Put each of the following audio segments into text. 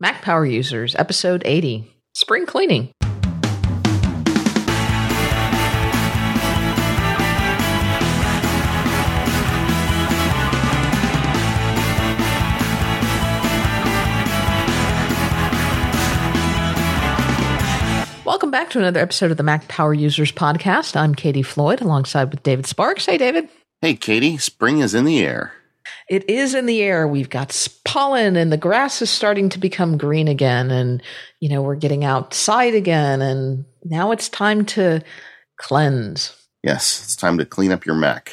Mac Power Users, Episode 80 Spring Cleaning. Welcome back to another episode of the Mac Power Users Podcast. I'm Katie Floyd alongside with David Sparks. Hey, David. Hey, Katie, spring is in the air. It is in the air. We've got pollen and the grass is starting to become green again. And, you know, we're getting outside again. And now it's time to cleanse. Yes, it's time to clean up your Mac.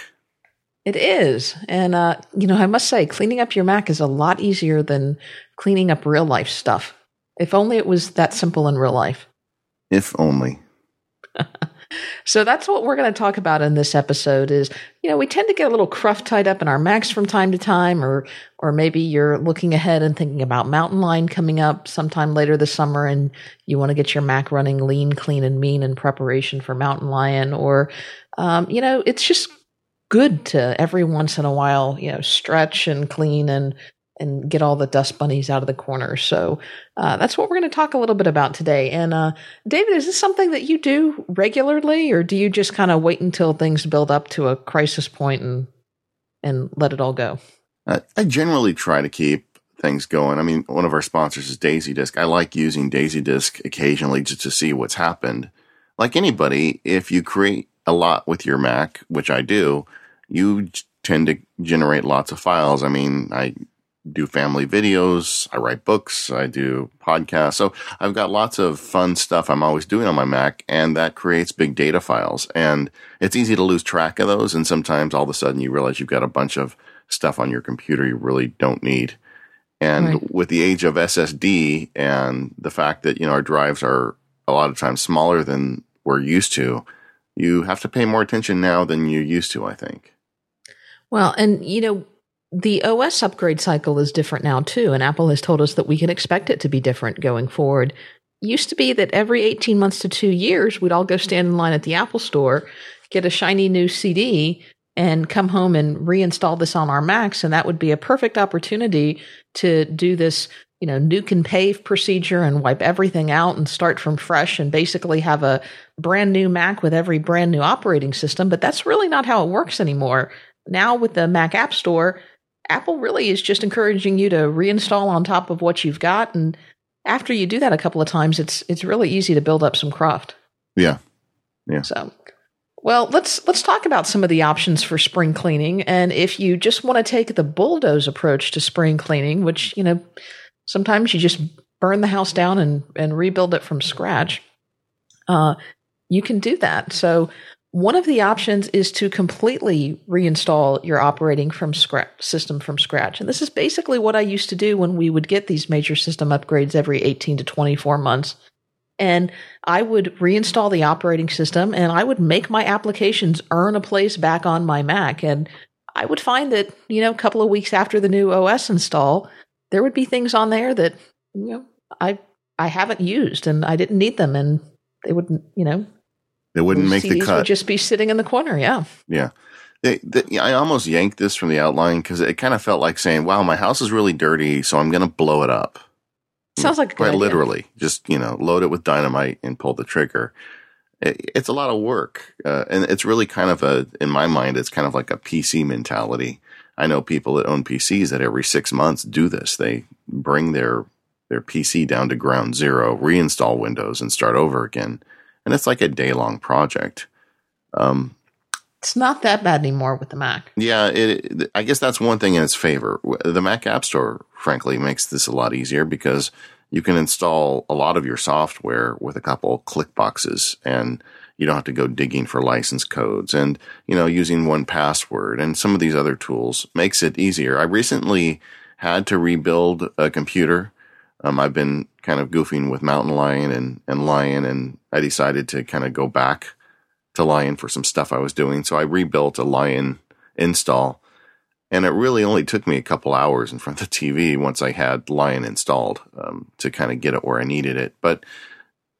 It is. And, uh, you know, I must say, cleaning up your Mac is a lot easier than cleaning up real life stuff. If only it was that simple in real life. If only. So that's what we're going to talk about in this episode is, you know, we tend to get a little cruft tied up in our Macs from time to time, or, or maybe you're looking ahead and thinking about Mountain Lion coming up sometime later this summer and you want to get your Mac running lean, clean, and mean in preparation for Mountain Lion, or, um, you know, it's just good to every once in a while, you know, stretch and clean and and get all the dust bunnies out of the corners. So uh, that's what we're going to talk a little bit about today. And uh, David, is this something that you do regularly, or do you just kind of wait until things build up to a crisis point and and let it all go? I generally try to keep things going. I mean, one of our sponsors is Daisy Disk. I like using Daisy Disk occasionally just to see what's happened. Like anybody, if you create a lot with your Mac, which I do, you tend to generate lots of files. I mean, I do family videos. I write books. I do podcasts. So I've got lots of fun stuff I'm always doing on my Mac and that creates big data files and it's easy to lose track of those. And sometimes all of a sudden you realize you've got a bunch of stuff on your computer you really don't need. And right. with the age of SSD and the fact that, you know, our drives are a lot of times smaller than we're used to, you have to pay more attention now than you used to, I think. Well, and you know, the OS upgrade cycle is different now too, and Apple has told us that we can expect it to be different going forward. used to be that every 18 months to two years, we'd all go stand in line at the Apple store, get a shiny new CD, and come home and reinstall this on our Macs. And that would be a perfect opportunity to do this, you know, nuke and pave procedure and wipe everything out and start from fresh and basically have a brand new Mac with every brand new operating system. But that's really not how it works anymore. Now with the Mac App Store, Apple really is just encouraging you to reinstall on top of what you've got. And after you do that a couple of times, it's it's really easy to build up some cruft. Yeah. Yeah. So well, let's let's talk about some of the options for spring cleaning. And if you just want to take the bulldoze approach to spring cleaning, which, you know, sometimes you just burn the house down and, and rebuild it from scratch, uh, you can do that. So one of the options is to completely reinstall your operating from system from scratch. And this is basically what I used to do when we would get these major system upgrades every 18 to 24 months. And I would reinstall the operating system and I would make my applications earn a place back on my Mac. And I would find that, you know, a couple of weeks after the new OS install, there would be things on there that, you know, I I haven't used and I didn't need them and they wouldn't, you know, they wouldn't make CDs the cut. Would just be sitting in the corner. Yeah. Yeah. They, they, I almost yanked this from the outline because it kind of felt like saying, "Wow, my house is really dirty, so I'm going to blow it up." Sounds like quite literally, just you know, load it with dynamite and pull the trigger. It, it's a lot of work, uh, and it's really kind of a, in my mind, it's kind of like a PC mentality. I know people that own PCs that every six months do this. They bring their their PC down to ground zero, reinstall Windows, and start over again and it's like a day long project. Um, it's not that bad anymore with the Mac. Yeah, it, I guess that's one thing in its favor. The Mac App Store, frankly, makes this a lot easier because you can install a lot of your software with a couple click boxes and you don't have to go digging for license codes and, you know, using 1Password and some of these other tools makes it easier. I recently had to rebuild a computer um, I've been kind of goofing with Mountain Lion and, and Lion, and I decided to kind of go back to Lion for some stuff I was doing. So I rebuilt a Lion install, and it really only took me a couple hours in front of the TV once I had Lion installed um, to kind of get it where I needed it. But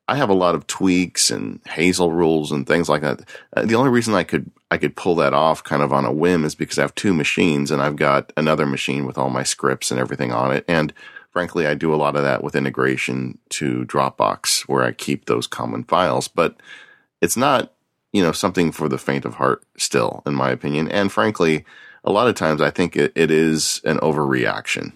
I have a lot of tweaks and Hazel rules and things like that. Uh, the only reason I could I could pull that off kind of on a whim is because I have two machines and I've got another machine with all my scripts and everything on it and frankly, I do a lot of that with integration to Dropbox where I keep those common files, but it's not, you know, something for the faint of heart still, in my opinion. And frankly, a lot of times I think it, it is an overreaction.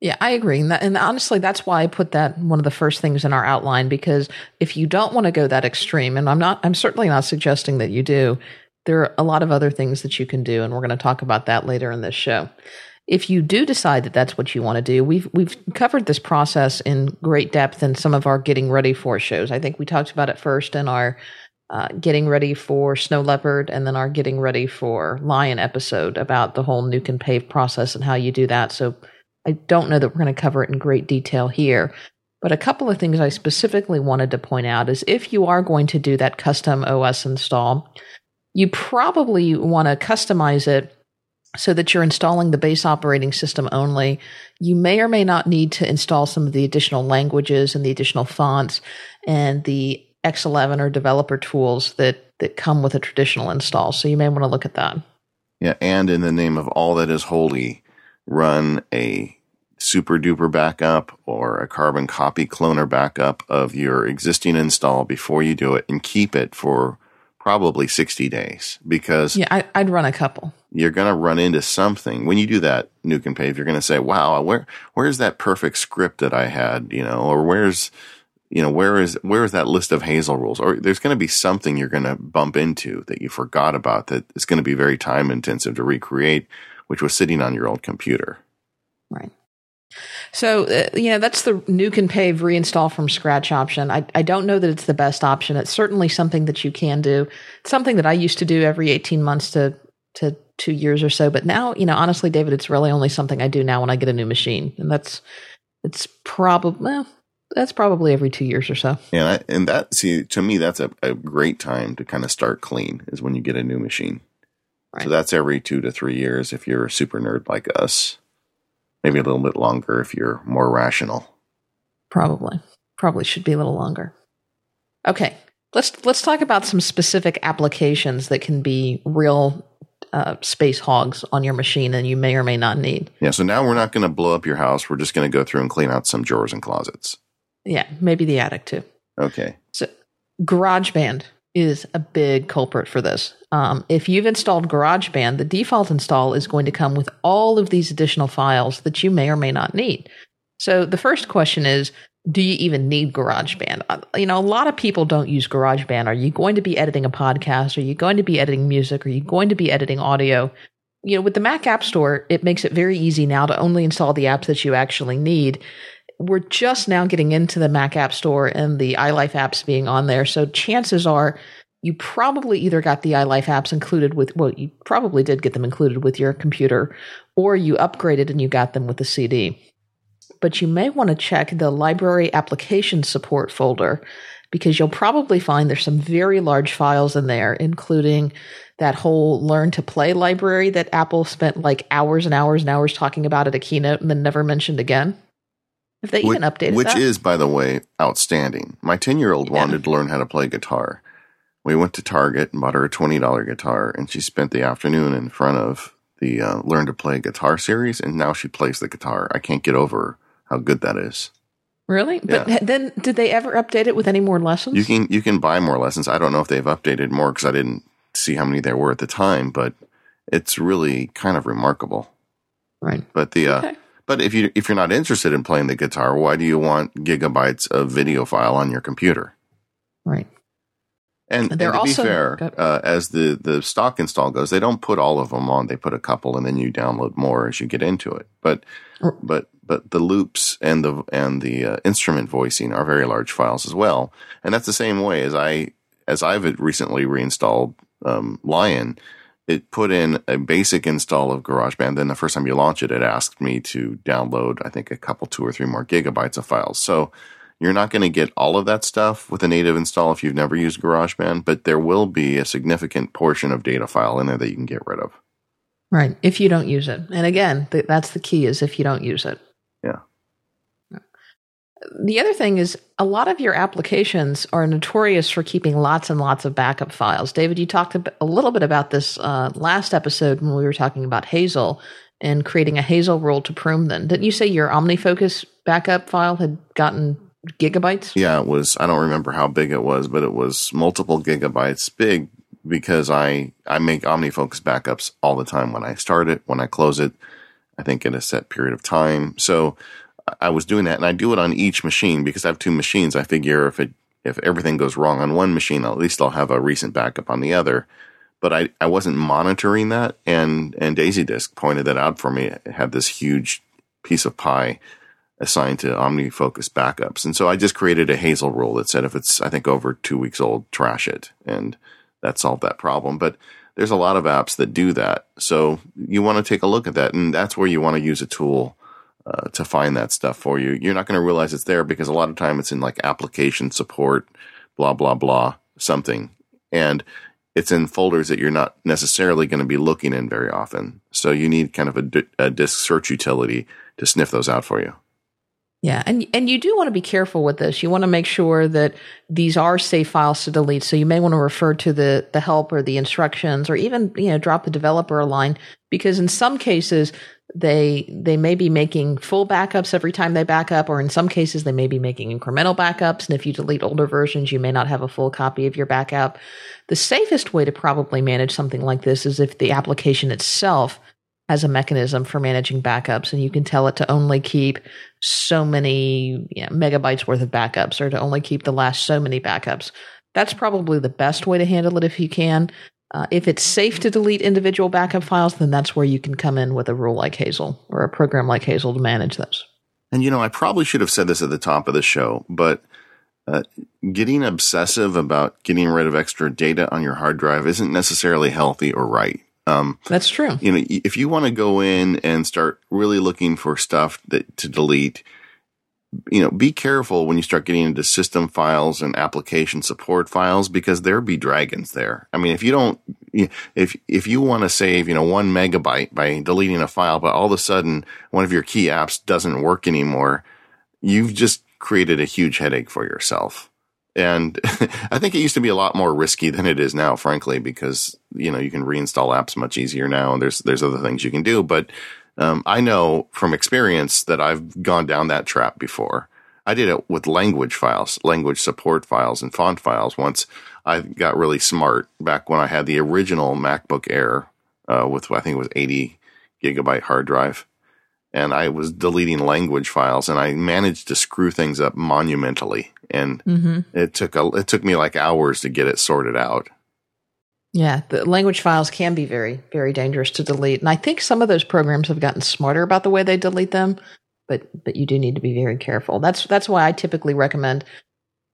Yeah, I agree. And, that, and, honestly, that's why I put that one of the first things in our outline because if you don't want to go that extreme, and I'm not, I'm certainly not suggesting that you do, there are a lot of other things that you can do. And we're going to talk about that later in this show. If you do decide that that's what you want to do, we've, we've covered this process in great depth in some of our getting ready for shows. I think we talked about it first in our uh, getting ready for snow leopard and then our getting ready for lion episode about the whole nuke and pave process and how you do that. So, I don't know that we're going to cover it in great detail here. But a couple of things I specifically wanted to point out is if you are going to do that custom OS install, you probably want to customize it so that you're installing the base operating system only. You may or may not need to install some of the additional languages and the additional fonts and the X11 or developer tools that, that come with a traditional install. So you may want to look at that. Yeah, and in the name of all that is holy, run a SuperDuper backup or a carbon copy cloner backup of your existing install before you do it and keep it for probably 60 days because yeah I, would run a couple you're going to run into something when you do that nuke and pave you're going to say wow where where's that perfect script that i had you know or where's you know where is where is that list of hazel rules or there's going to be something you're going to bump into that you forgot about that is going to be very time intensive to recreate which was sitting on your old computer right so, uh, you know, that's the nuke and pave reinstall from scratch option. I, I don't know that it's the best option. It's certainly something that you can do. It's something that I used to do every 18 months to, to two years or so. But now, you know, honestly, David, it's really only something I do now when I get a new machine. And that's, it's probably, well, that's probably every two years or so. Yeah. And that, see, to me, that's a, a great time to kind of start clean is when you get a new machine. Right. So that's every two to three years if you're a super nerd like us maybe a little bit longer if you're more rational. Probably. Probably should be a little longer. Okay. Let's let's talk about some specific applications that can be real uh, space hogs on your machine and you may or may not need. Yeah, so now we're not going to blow up your house. We're just going to go through and clean out some drawers and closets. Yeah, maybe the attic too. Okay. So GarageBand is a big culprit for this. Um, if you've installed GarageBand, the default install is going to come with all of these additional files that you may or may not need. So the first question is, do you even need GarageBand? Uh, you know, a lot of people don't use GarageBand. Are you going to be editing a podcast? Are you going to be editing music? Are you going to be editing audio? You know, with the Mac App Store, it makes it very easy now to only install the apps that you actually need we're just now getting into the Mac App Store and the iLife apps being on there. So chances are you probably either got the iLife apps included with, well, you probably did get them included with your computer, or you upgraded and you got them with the CD. But you may want to check the library application support folder because you'll probably find there's some very large files in there, including that whole learn to play library that Apple spent like hours and hours and hours talking about at a keynote and then never mentioned again. If they which, even updated that. Which that. is, by the way, outstanding. My 10 year old yeah. wanted to learn how to play guitar. We went to Target and bought her a $20 guitar, and she spent the afternoon in front of the uh, Learn to Play Guitar series, and now she plays the guitar. I can't get over how good that is. Really? Yeah. But then, did they ever update it with any more lessons? You can you can buy more lessons. I don't know if they've updated more because I didn't see how many there were at the time, but it's really kind of remarkable. Right. But the uh. But if you if you're not interested in playing the guitar, why do you want gigabytes of video file on your computer? Right. And, and to also, be fair, uh, as the, the stock install goes, they don't put all of them on. They put a couple, and then you download more as you get into it. But but but the loops and the and the uh, instrument voicing are very large files as well. And that's the same way as I as I've recently reinstalled um, Lion it put in a basic install of GarageBand. Then the first time you launch it, it asked me to download, I think, a couple, two or three more gigabytes of files. So you're not going to get all of that stuff with a native install if you've never used GarageBand, but there will be a significant portion of data file in there that you can get rid of. Right. If you don't use it. And again, that's the key is if you don't use it. The other thing is a lot of your applications are notorious for keeping lots and lots of backup files. David, you talked a little bit about this uh, last episode when we were talking about Hazel and creating a Hazel rule to prune them. Didn't you say your OmniFocus backup file had gotten gigabytes? Yeah, it was. I don't remember how big it was, but it was multiple gigabytes big because I I make OmniFocus backups all the time when I start it, when I close it. I think in a set period of time. So I was doing that, and I do it on each machine because I have two machines. I figure if it if everything goes wrong on one machine, at least I'll have a recent backup on the other. But I, I wasn't monitoring that, and and Daisy Disk pointed that out for me. It had this huge piece of pie assigned to OmniFocus backups, and so I just created a Hazel rule that said if it's I think over two weeks old, trash it, and that solved that problem. But there's a lot of apps that do that, so you want to take a look at that, and that's where you want to use a tool uh, to find that stuff for you. You're not going to realize it's there because a lot of time it's in like application support, blah blah blah, something, and it's in folders that you're not necessarily going to be looking in very often. So you need kind of a, a disk search utility to sniff those out for you. Yeah, and and you do want to be careful with this. You want to make sure that these are safe files to delete. So you may want to refer to the the help or the instructions, or even you know drop the developer a line because in some cases they they may be making full backups every time they back up, or in some cases they may be making incremental backups. And if you delete older versions, you may not have a full copy of your backup. The safest way to probably manage something like this is if the application itself has a mechanism for managing backups and you can tell it to only keep so many you know, megabytes worth of backups or to only keep the last so many backups. That's probably the best way to handle it if you can. Uh, if it's safe to delete individual backup files, then that's where you can come in with a rule like Hazel or a program like Hazel to manage those. And you know, I probably should have said this at the top of the show, but uh, getting obsessive about getting rid of extra data on your hard drive isn't necessarily healthy or right. Um, That's true. You know, if you want to go in and start really looking for stuff that to delete, you know, be careful when you start getting into system files and application support files because there be dragons there. I mean, if you don't, if if you want to save, you know, one megabyte by deleting a file, but all of a sudden one of your key apps doesn't work anymore, you've just created a huge headache for yourself. And I think it used to be a lot more risky than it is now, frankly, because you know you can reinstall apps much easier now, and there's there's other things you can do. But um, I know from experience that I've gone down that trap before. I did it with language files, language support files, and font files. Once I got really smart back when I had the original MacBook Air uh, with I think it was 80 gigabyte hard drive and I was deleting language files and I managed to screw things up monumentally. And mm-hmm. it took a, it took me like hours to get it sorted out. Yeah, the language files can be very, very dangerous to delete. And I think some of those programs have gotten smarter about the way they delete them, but but you do need to be very careful. That's that's why I typically recommend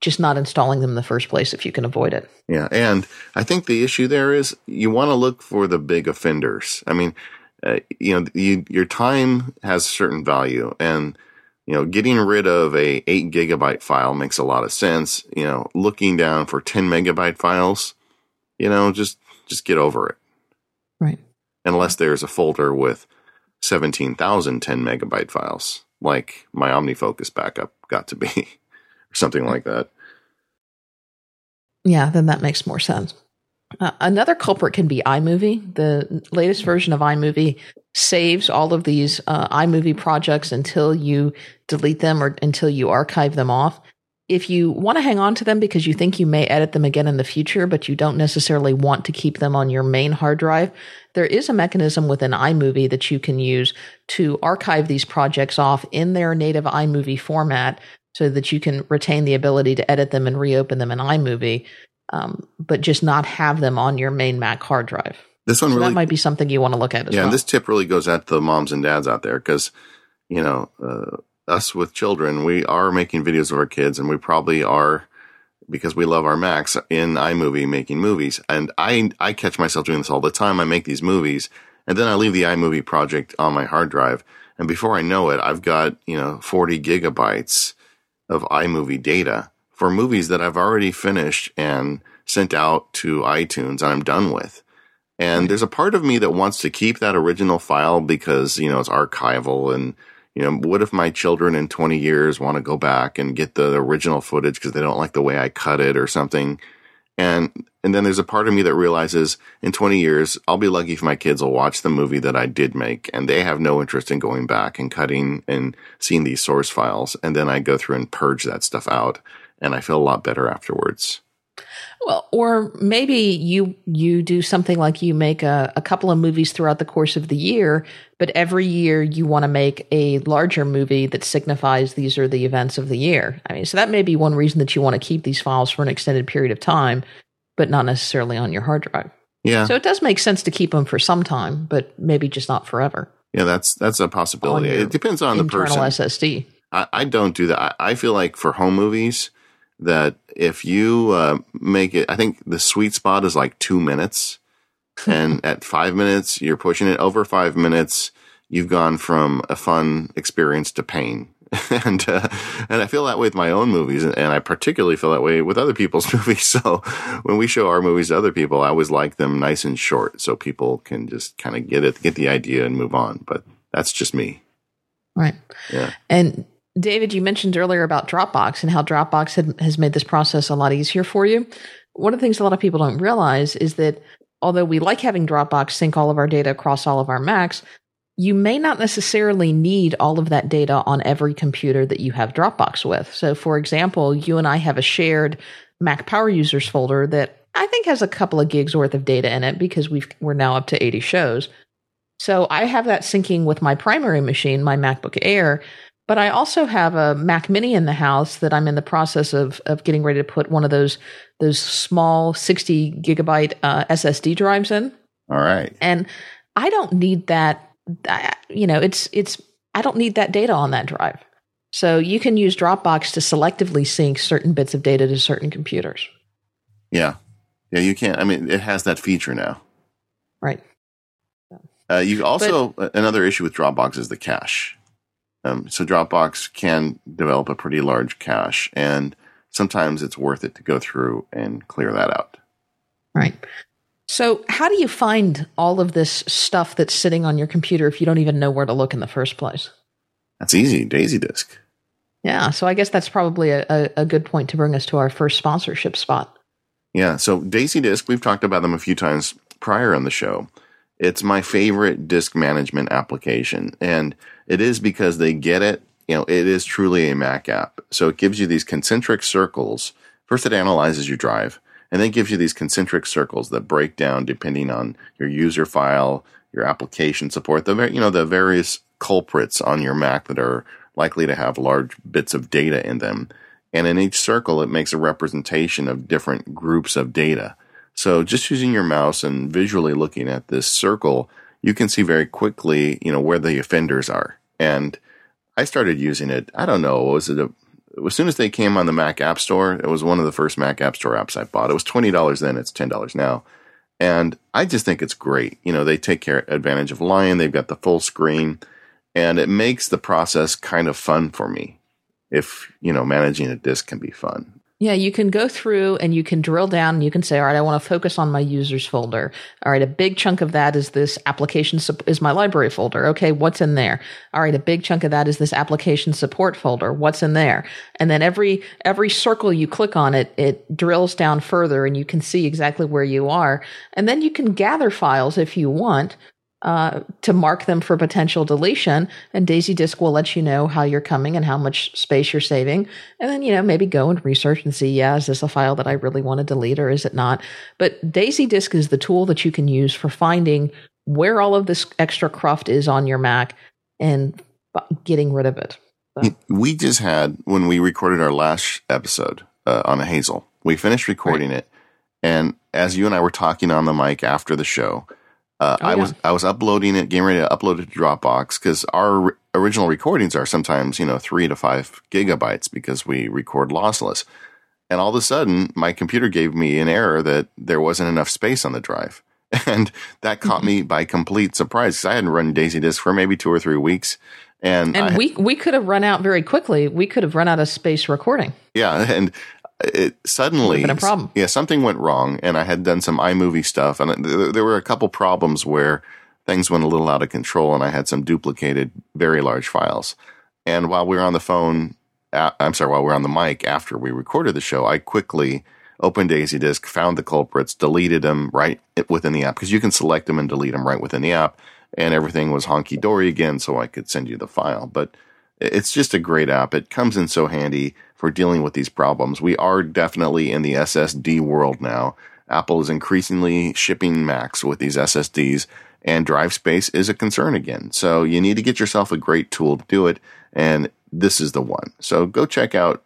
just not installing them in the first place if you can avoid it. Yeah, and I think the issue there is you want to look for the big offenders. I mean, uh, you know, you, your time has a certain value and, you know, getting rid of a eight gigabyte file makes a lot of sense. You know, looking down for 10 megabyte files, you know, just, just get over it. Right. Unless there's a folder with 17,000 10 megabyte files, like my OmniFocus backup got to be, or something like that. Yeah, then that makes more sense. Uh, another culprit can be iMovie. The latest version of iMovie saves all of these uh, iMovie projects until you delete them or until you archive them off. If you want to hang on to them because you think you may edit them again in the future, but you don't necessarily want to keep them on your main hard drive, there is a mechanism within iMovie that you can use to archive these projects off in their native iMovie format so that you can retain the ability to edit them and reopen them in iMovie um, but just not have them on your main Mac hard drive. This one so really that might be something you want to look at. yeah, well. this tip really goes out to the moms and dads out there because you know uh, us with children, we are making videos of our kids, and we probably are because we love our Macs in iMovie making movies. And I I catch myself doing this all the time. I make these movies, and then I leave the iMovie project on my hard drive, and before I know it, I've got you know forty gigabytes of iMovie data for movies that I've already finished and sent out to iTunes and I'm done with. And there's a part of me that wants to keep that original file because, you know, it's archival and, you know, what if my children in 20 years want to go back and get the original footage because they don't like the way I cut it or something? And and then there's a part of me that realizes in 20 years, I'll be lucky if my kids will watch the movie that I did make and they have no interest in going back and cutting and seeing these source files. And then I go through and purge that stuff out and I feel a lot better afterwards. Well, or maybe you you do something like you make a, a couple of movies throughout the course of the year, but every year you want to make a larger movie that signifies these are the events of the year. I mean, so that may be one reason that you want to keep these files for an extended period of time, but not necessarily on your hard drive. Yeah. So it does make sense to keep them for some time, but maybe just not forever. Yeah, that's that's a possibility. It depends on the person. SSD. I, I don't do that. I, I feel like for home movies that if you uh, make it, I think the sweet spot is like two minutes. and at five minutes, you're pushing it over five minutes. You've gone from a fun experience to pain. and uh, and I feel that way with my own movies, and I particularly feel that way with other people's movies. So when we show our movies to other people, I always like them nice and short, so people can just kind of get it, get the idea, and move on. But that's just me. Right. Yeah. And David, you mentioned earlier about Dropbox and how Dropbox had, has made this process a lot easier for you. One of the things a lot of people don't realize is that although we like having Dropbox sync all of our data across all of our Macs, you may not necessarily need all of that data on every computer that you have Dropbox with. So, for example, you and I have a shared Mac Power Users folder that I think has a couple of gigs worth of data in it because we've, we're now up to 80 shows. So, I have that syncing with my primary machine, my MacBook Air. But I also have a Mac Mini in the house that I'm in the process of of getting ready to put one of those those small 60 gigabyte uh, SSD drives in. All right. And I don't need that you know, it's it's I don't need that data on that drive. So you can use Dropbox to selectively sync certain bits of data to certain computers. Yeah. Yeah, you can't. I mean, it has that feature now. Right. Uh, you also, but, another issue with Dropbox is the cache. Um, so Dropbox can develop a pretty large cache, and sometimes it's worth it to go through and clear that out. Right. So, how do you find all of this stuff that's sitting on your computer if you don't even know where to look in the first place? That's easy. Daisy Disk. Yeah. So, I guess that's probably a, a, a good point to bring us to our first sponsorship spot. Yeah. So, Daisy Disk, we've talked about them a few times prior on the show. It's my favorite disk management application. And it is because they get it. You know, it is truly a Mac app. So, it gives you these concentric circles. First, it analyzes your drive and then gives you these concentric circles that break down depending on your user file, your application support, the you know the various culprits on your Mac that are likely to have large bits of data in them. And in each circle, it makes a representation of different groups of data. So just using your mouse and visually looking at this circle, you can see very quickly, you know, where the offenders are. And I started using it. I don't know, was it a as soon as they came on the Mac App Store, it was one of the first Mac App Store apps I bought. It was twenty dollars then; it's ten dollars now, and I just think it's great. You know, they take care advantage of Lion. They've got the full screen, and it makes the process kind of fun for me. If you know, managing a disk can be fun. Yeah, you can go through and you can drill down and you can say, all right, I want to focus on my users folder. All right, a big chunk of that is this application is my library folder. Okay, what's in there? All right, a big chunk of that is this application support folder. What's in there? And then every every circle you click on it, it drills down further and you can see exactly where you are. And then you can gather files if you want uh, to mark them for potential deletion. And Daisy Disk will let you know how you're coming and how much space you're saving. And then, you know, maybe go and research and see, yeah, is this a file that I really want to delete or is it not? But Daisy Disk is the tool that you can use for finding where all of this extra cruft is on your Mac and getting rid of it. So. We just had, when we recorded our last episode uh, on a Hazel, we finished recording right. it. And as you and I were talking on the mic after the show, uh, oh, I yeah. was I was uploading it, getting ready to upload it to Dropbox because our original recordings are sometimes you know three to five gigabytes because we record lossless. And all of a sudden, my computer gave me an error that there wasn't enough space on the drive, and that caught mm-hmm. me by complete surprise because I hadn't run Daisy Disk for maybe two or three weeks. And, and I, we we could have run out very quickly. We could have run out of space recording. Yeah, and it suddenly been a problem. Yeah, something went wrong, and I had done some iMovie stuff, and there were a couple problems where things went a little out of control, and I had some duplicated, very large files. And while we were on the phone, I'm sorry, while we are on the mic after we recorded the show, I quickly opened Daisy Disk, found the culprits, deleted them right within the app because you can select them and delete them right within the app, and everything was honky dory again, so I could send you the file. But it's just a great app. It comes in so handy for dealing with these problems. We are definitely in the SSD world now. Apple is increasingly shipping Macs with these SSDs, and drive space is a concern again. So you need to get yourself a great tool to do it, and this is the one. So go check out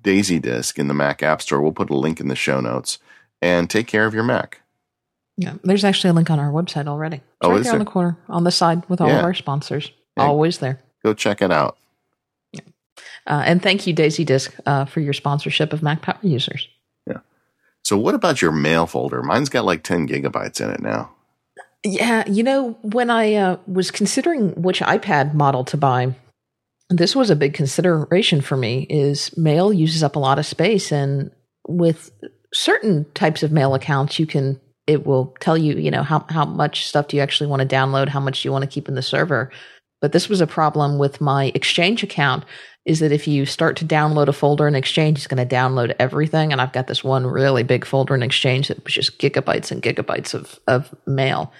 Daisy Disk in the Mac App Store. We'll put a link in the show notes and take care of your Mac. Yeah, there's actually a link on our website already. It's Oh, right is there on the corner, on the side with all Yeah. of our sponsors. Yeah. Always there. Go check it out. Uh, and thank you, Daisy Disk, uh, for your sponsorship of Mac Power users. Yeah. So, what about your mail folder? Mine's got like 10 gigabytes in it now. Yeah, you know, when I uh, was considering which iPad model to buy, this was a big consideration for me. Is mail uses up a lot of space, and with certain types of mail accounts, you can it will tell you, you know, how how much stuff do you actually want to download, how much do you want to keep in the server. But this was a problem with my Exchange account. Is that if you start to download a folder in Exchange, it's going to download everything, and I've got this one really big folder in Exchange that was just gigabytes and gigabytes of of mail.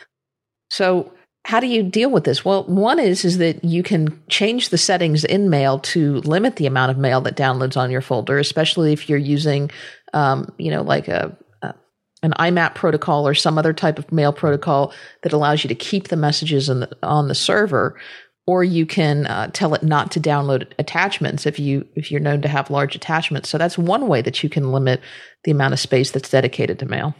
So how do you deal with this? Well, one is is that you can change the settings in Mail to limit the amount of mail that downloads on your folder, especially if you're using, um, you know, like a, a an IMAP protocol or some other type of mail protocol that allows you to keep the messages the, on the server. Or you can uh, tell it not to download attachments if you if you're known to have large attachments. So that's one way that you can limit the amount of space that's dedicated to mail.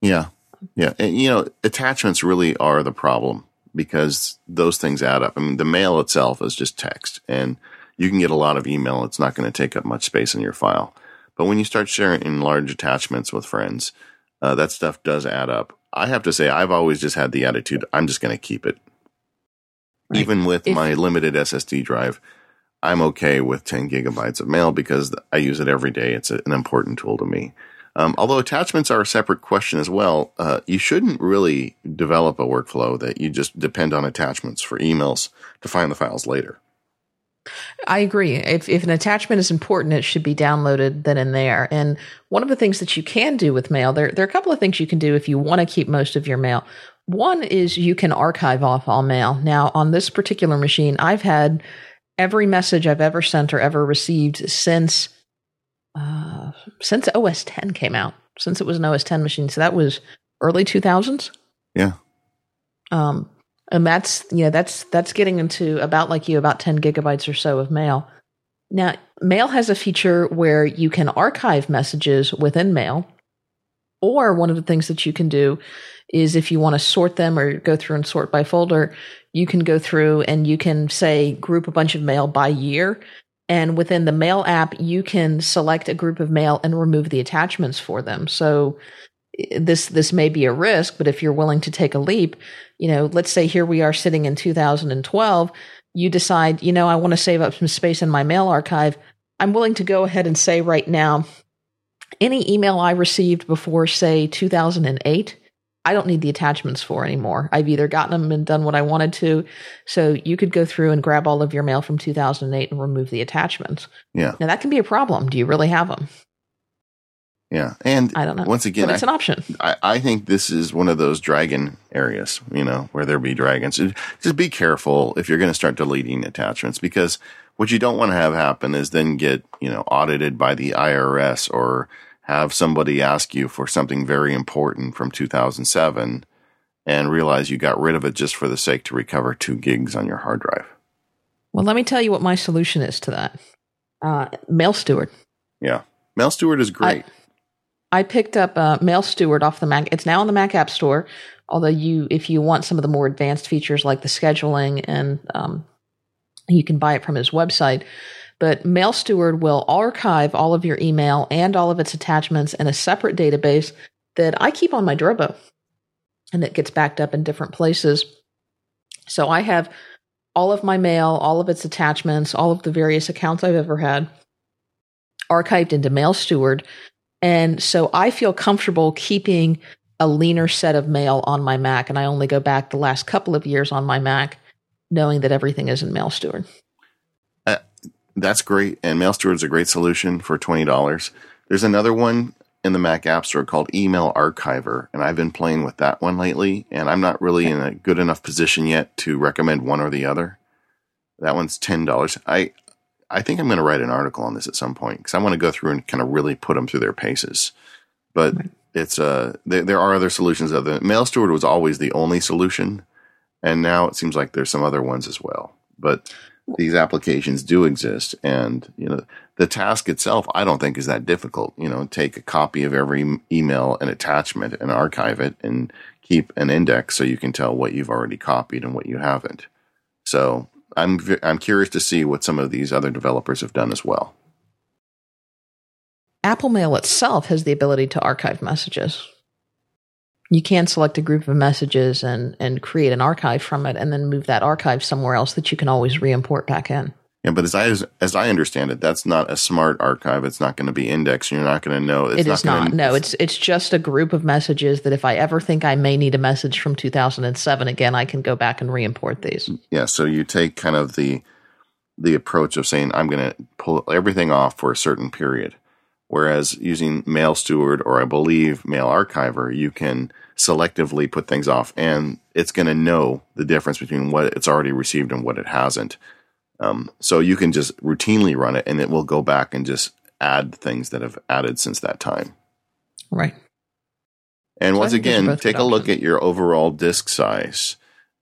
Yeah. Yeah. And, you know, attachments really are the problem because those things add up. I mean, the mail itself is just text and you can get a lot of email. It's not going to take up much space in your file. But when you start sharing in large attachments with friends, uh, that stuff does add up. I have to say, I've always just had the attitude, I'm just going to keep it. Right. Even with If- my limited SSD drive, I'm okay with 10 gigabytes of mail because I use it every day. It's a, an important tool to me. Um, although attachments are a separate question as well, uh, you shouldn't really develop a workflow that you just depend on attachments for emails to find the files later. I agree. If if an attachment is important, it should be downloaded then and there. And one of the things that you can do with mail, there there are a couple of things you can do if you want to keep most of your mail. One is you can archive off all mail. Now, on this particular machine, I've had every message I've ever sent or ever received since uh, since OS 10 came out. Since it was an OS 10 machine, so that was early 2000s. Yeah. Um, and that's you know that's that's getting into about like you about 10 gigabytes or so of mail. Now, Mail has a feature where you can archive messages within Mail, or one of the things that you can do is if you want to sort them or go through and sort by folder, you can go through and you can say group a bunch of mail by year. And within the Mail app, you can select a group of mail and remove the attachments for them. So eh, this this may be a risk, but if you're willing to take a leap, you know, let's say here we are sitting in 2012, you decide, you know, I want to save up some space in my mail archive. I'm willing to go ahead and say right now, any email I received before, say, 2008, I don't need the attachments for anymore. I've either gotten them and done what I wanted to. So you could go through and grab all of your mail from 2008 and remove the attachments. Yeah. Now that can be a problem. Do you really have them? Yeah. And I don't know. once again, but it's I, an option. I, I think this is one of those dragon areas, you know, where there be dragons. Just be careful if you're going to start deleting attachments because what you don't want to have happen is then get, you know, audited by the IRS or have somebody ask you for something very important from 2007 and realize you got rid of it just for the sake to recover two gigs on your hard drive. Well, let me tell you what my solution is to that. Uh, Mail Steward. Yeah. Mail Steward is great. I picked up uh, Mail Steward off the Mac. It's now in the Mac App Store. Although you, if you want some of the more advanced features like the scheduling, and um, you can buy it from his website. But Mail Steward will archive all of your email and all of its attachments in a separate database that I keep on my Drobo, and it gets backed up in different places. So I have all of my mail, all of its attachments, all of the various accounts I've ever had archived into Mail Steward. And so I feel comfortable keeping a leaner set of mail on my Mac. And I only go back the last couple of years on my Mac, knowing that everything is in Mail Steward. That's great. And Mail steward is a great solution for $20. There's another one in the Mac App Store called Email Archiver, and I've been playing with that one lately, and I'm not really in a good enough position yet to recommend one or the other. That one's ten dollars. I I think I'm going to write an article on this at some point because I want to go through and kind of really put them through their paces. But right. it's uh there, there are other solutions. Other Mail Steward was always the only solution, and now it seems like there's some other ones as well. But these applications do exist, and you know the task itself, I don't think is that difficult. You know, take a copy of every email and attachment and archive it and keep an index so you can tell what you've already copied and what you haven't. So I'm I'm curious to see what some of these other developers have done as well. Apple Mail itself has the ability to archive messages. You can select a group of messages and and create an archive from it, and then move that archive somewhere else that you can always re-import back in. Yeah, but as I as I understand it, that's not a smart archive. It's not going to be indexed. You're not going to know. It's it is not. not no, it's it's just a group of messages that if I ever think I may need a message from 2007 again, I can go back and re-import these. Yeah. So you take kind of the the approach of saying I'm going to pull everything off for a certain period, whereas using Mail Steward or I believe Mail Archiver, you can selectively put things off, and it's going to know the difference between what it's already received and what it hasn't um, so you can just routinely run it and it will go back and just add things that have added since that time. Right. And so once again, take a look at your overall disk size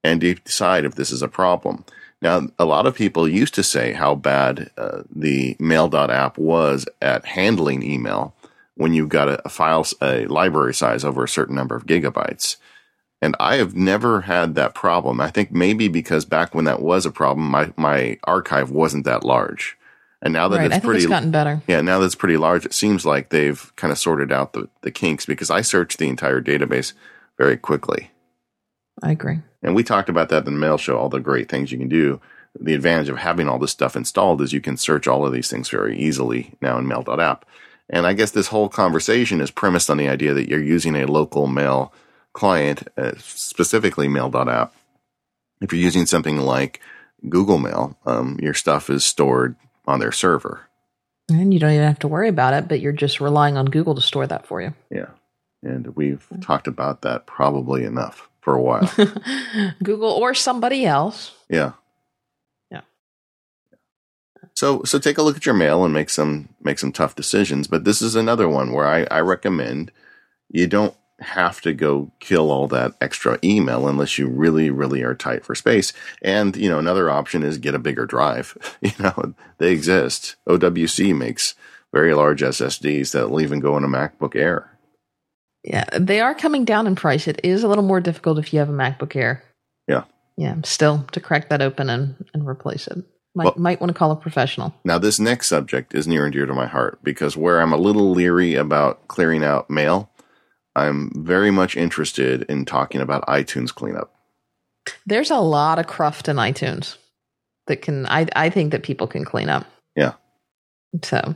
and decide if this is a problem. Now, a lot of people used to say how bad uh, the Mail.app was at handling email when you got a, a file, a library size over a certain number of gigabytes. And I have never had that problem. I think maybe because back when that was a problem, my, my archive wasn't that large. And now that right. it's pretty, it's gotten better. Yeah, now that it's pretty large, it seems like they've kind of sorted out the, the kinks because I searched the entire database very quickly. I agree. And we talked about that in the mail show, all the great things you can do. The advantage of having all this stuff installed is you can search all of these things very easily now in mail.app. And I guess this whole conversation is premised on the idea that you're using a local mail client, uh, specifically Mail.app, if you're using something like Google Mail, um, your stuff is stored on their server. And you don't even have to worry about it, but you're just relying on Google to store that for you. Yeah. And we've mm-hmm. talked about that probably enough for a while. Google or somebody else. Yeah. Yeah. So so take a look at your mail and make some make some tough decisions. But this is another one where I, I recommend you don't have to go kill all that extra email unless you really, really are tight for space. And, you know, another option is get a bigger drive. You know, they exist. OWC makes very large SSDs that will even go in a MacBook Air. Yeah, they are coming down in price. It is a little more difficult if you have a MacBook Air. Yeah. Yeah, still to crack that open and, and replace it. Might, well, might want to call a professional. Now, this next subject is near and dear to my heart because where I'm a little leery about clearing out mail I'm very much interested in talking about iTunes cleanup. There's a lot of cruft in iTunes that can I I think that people can clean up. Yeah. So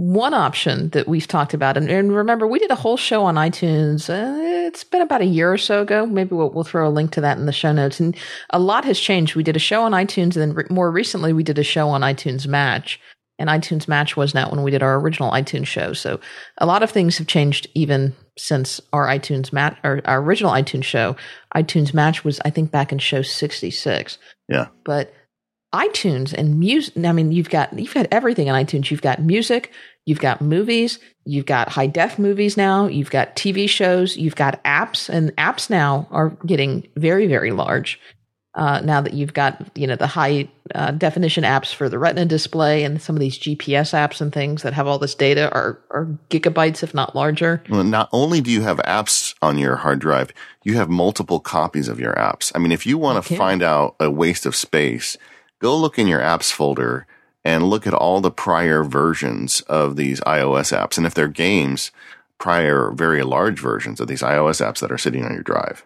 one option that we've talked about, and, and, remember, we did a whole show on iTunes. Uh, it's been about a year or so ago. Maybe we'll, we'll, throw a link to that in the show notes. And a lot has changed. We did a show on iTunes, and then re- more recently, we did a show on iTunes Match and iTunes Match was not when we did our original iTunes show. So a lot of things have changed even since our iTunes Match, or our original iTunes show. iTunes Match was, I think, back in show 66. Yeah. But iTunes and music, I mean, you've got, you've got everything on iTunes. You've got music, you've got movies, you've got high def movies now, you've got TV shows, you've got apps, and apps now are getting very, very large uh, now that you've got you know the high uh, definition apps for the Retina display and some of these GPS apps and things that have all this data are are gigabytes if not larger. Well, not only do you have apps on your hard drive, you have multiple copies of your apps. I mean, if you want to find out a waste of space, go look in your apps folder and look at all the prior versions of these iOS apps, and if they're games, prior very large versions of these iOS apps that are sitting on your drive.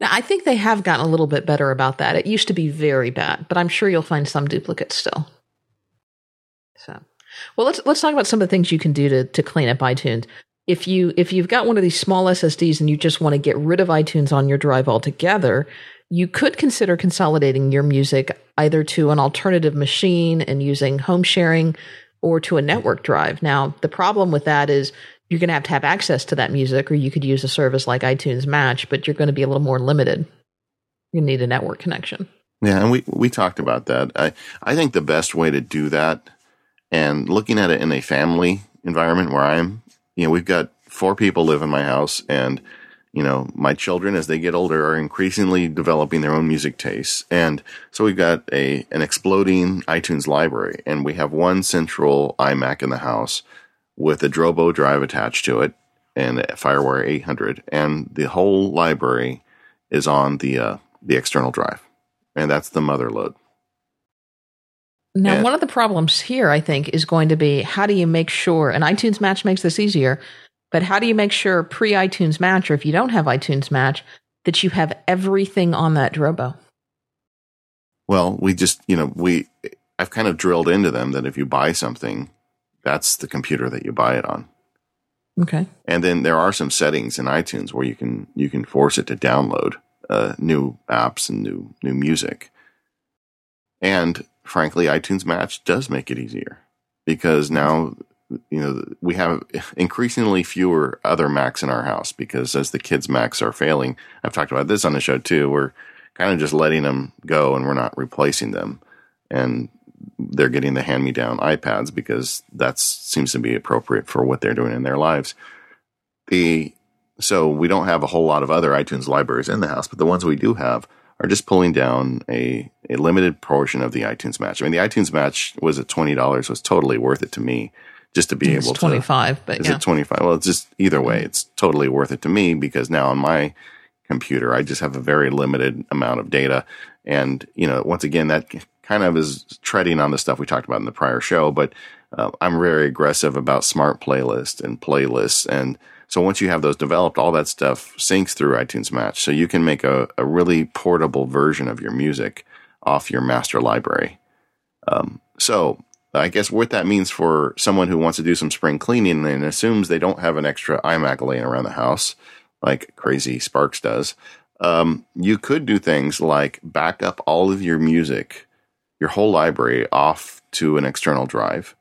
Now, I think they have gotten a little bit better about that. It used to be very bad, but I'm sure you'll find some duplicates still. So, well, let's let's talk about some of the things you can do to to clean up iTunes. If you if you've got one of these small SSDs and you just want to get rid of iTunes on your drive altogether, you could consider consolidating your music either to an alternative machine and using home sharing or to a network drive. Now, the problem with that is you're going to have to have access to that music, or you could use a service like iTunes Match, but you're going to be a little more limited. You need a network connection. Yeah, and we, we talked about that. I, I think the best way to do that, and looking at it in a family environment where I'm, you know, we've got four people live in my house, and you know, my children as they get older are increasingly developing their own music tastes. And so we've got a, an exploding iTunes library and we have one central iMac in the house with a Drobo drive attached to it and a FireWire 800. And the whole library is on the, uh, the external drive. And that's the mother lode. Now, and, one of the problems here, I think, is going to be how do you make sure, and iTunes Match makes this easier, but how do you make sure pre iTunes Match, or if you don't have iTunes Match, that you have everything on that Drobo? Well, we just, you know, we, I've kind of drilled into them that if you buy something, that's the computer that you buy it on. Okay. And then there are some settings in iTunes where you can, you can force it to download, uh, new apps and new, new music. And frankly, iTunes Match does make it easier because now you know, we have increasingly fewer other Macs in our house because as the kids' Macs are failing, I've talked about this on the show too. We're kind of just letting them go and we're not replacing them. And they're getting the hand me down iPads because that seems to be appropriate for what they're doing in their lives. The so we don't have a whole lot of other iTunes libraries in the house, but the ones we do have are just pulling down a, a limited portion of the iTunes match. I mean, the iTunes match was at twenty dollars was totally worth it to me just to be able to. it's able 25, to. but is yeah. it 25? Well, it's just either way, it's totally worth it to me because now on my computer, I just have a very limited amount of data. And, you know, once again, that kind of is treading on the stuff we talked about in the prior show, but uh, I'm very aggressive about smart playlists and playlists. And so once you have those developed, all that stuff syncs through iTunes Match. So you can make a, a really portable version of your music off your master library. Um, so I guess what that means for someone who wants to do some spring cleaning and assumes they don't have an extra iMac laying around the house, like crazy Sparks does, um, you could do things like back up all of your music, your whole library off to an external drive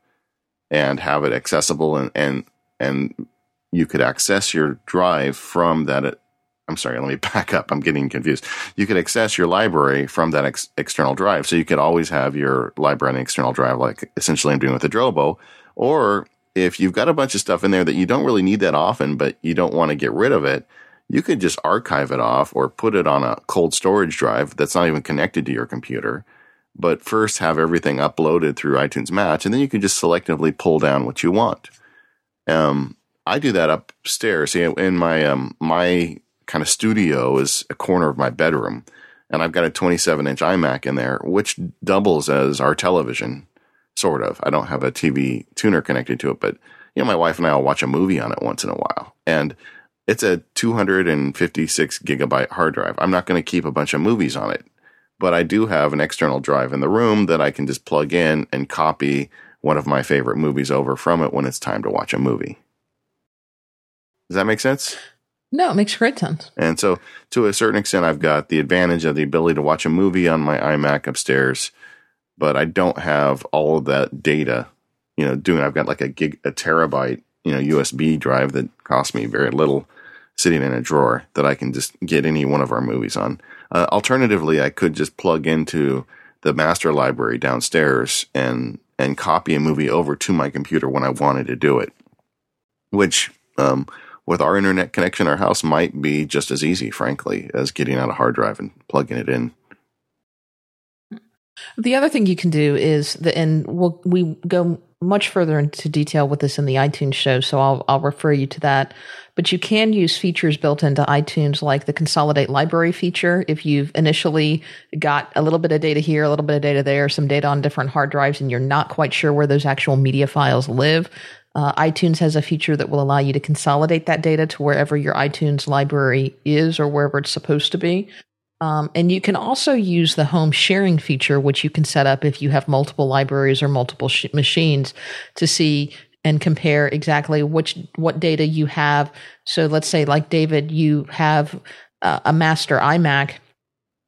and have it accessible and, and, and you could access your drive from that I'm sorry, let me back up. I'm getting confused. You could access your library from that ex- external drive. So you could always have your library on an external drive, like essentially I'm doing with the Drobo. Or if you've got a bunch of stuff in there that you don't really need that often, but you don't want to get rid of it, you could just archive it off or put it on a cold storage drive that's not even connected to your computer. But first have everything uploaded through iTunes Match, and then you can just selectively pull down what you want. Um, I do that upstairs. See, in my um, my kind of studio is a corner of my bedroom. And I've got a 27 inch iMac in there, which doubles as our television, sort of. I don't have a TV tuner connected to it, but you know, my wife and I will watch a movie on it once in a while. And it's a 256 gigabyte hard drive. I'm not going to keep a bunch of movies on it, but I do have an external drive in the room that I can just plug in and copy one of my favorite movies over from it when it's time to watch a movie. Does that make sense? No, it makes great sense. And so, to a certain extent, I've got the advantage of the ability to watch a movie on my iMac upstairs, but I don't have all of that data. You know, doing I've got like a gig, a terabyte, you know, USB drive that costs me very little, sitting in a drawer that I can just get any one of our movies on. Uh, alternatively, I could just plug into the master library downstairs and and copy a movie over to my computer when I wanted to do it, which um, with our internet connection, our house might be just as easy, frankly, as getting out a hard drive and plugging it in. The other thing you can do is the and we'll, we go much further into detail with this in the iTunes show, so I'll I'll refer you to that. But you can use features built into iTunes like the consolidate library feature. If you've initially got a little bit of data here, a little bit of data there, some data on different hard drives, and you're not quite sure where those actual media files live, uh, iTunes has a feature that will allow you to consolidate that data to wherever your iTunes library is or wherever it's supposed to be. Um, and you can also use the home sharing feature, which you can set up if you have multiple libraries or multiple sh- machines to see and compare exactly which what data you have. So let's say, like David, you have uh, a master iMac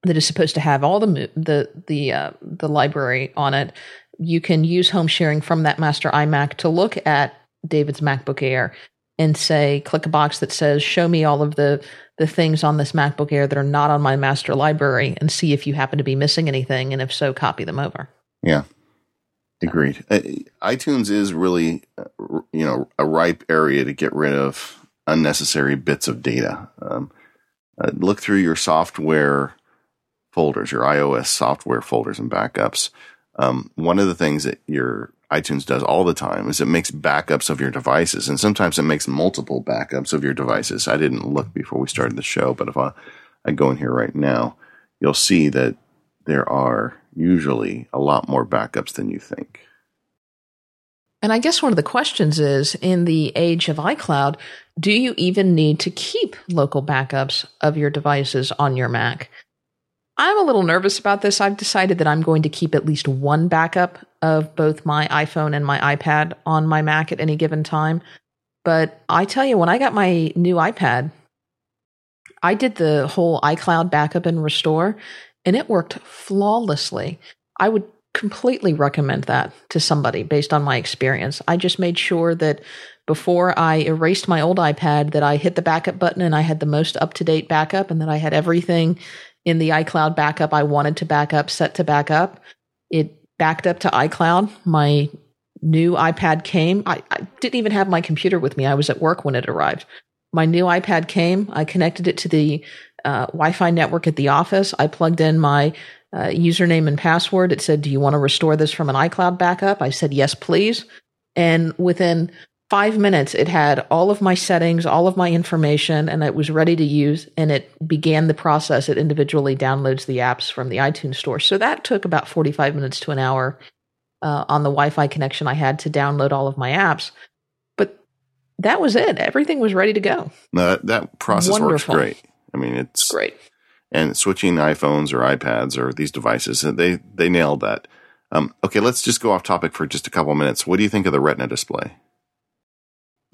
that is supposed to have all the the the uh, the library on it you can use home sharing from that master iMac to look at David's MacBook Air and say, click a box that says, show me all of the, the things on this MacBook Air that are not on my master library and see if you happen to be missing anything. And if so, copy them over. Yeah. Agreed. Uh, iTunes is really, uh, you know, a ripe area to get rid of unnecessary bits of data. Um, uh, look through your software folders, your iOS software folders and backups. Um, one of the things that your iTunes does all the time is it makes backups of your devices, and sometimes it makes multiple backups of your devices. I didn't look before we started the show, but if I, I go in here right now, you'll see that there are usually a lot more backups than you think. And I guess one of the questions is in the age of iCloud, do you even need to keep local backups of your devices on your Mac? I'm a little nervous about this. I've decided that I'm going to keep at least one backup of both my iPhone and my iPad on my Mac at any given time. But I tell you, when I got my new iPad, I did the whole iCloud backup and restore, and it worked flawlessly. I would completely recommend that to somebody based on my experience. I just made sure that before I erased my old iPad that I hit the backup button and I had the most up-to-date backup and that I had everything in the iCloud backup I wanted to back up set to backup. It backed up to iCloud. My new iPad came. I, I didn't even have my computer with me. I was at work when it arrived. My new iPad came. I connected it to the uh, Wi-Fi network at the office. I plugged in my uh, username and password. It said, "Do you want to restore this from an iCloud backup?" I said, "Yes, please." And within five minutes, it had all of my settings, all of my information, and it was ready to use. And it began the process. It individually downloads the apps from the iTunes store. So that took about 45 minutes to an hour uh, on the Wi Fi connection I had to download all of my apps. But that was it. Everything was ready to go. No, that, that process Wonderful. works great. I mean, it's great. And switching iPhones or iPads or these devices, they they nailed that. Um, okay, let's just go off topic for just a couple minutes. What do you think of the Retina display?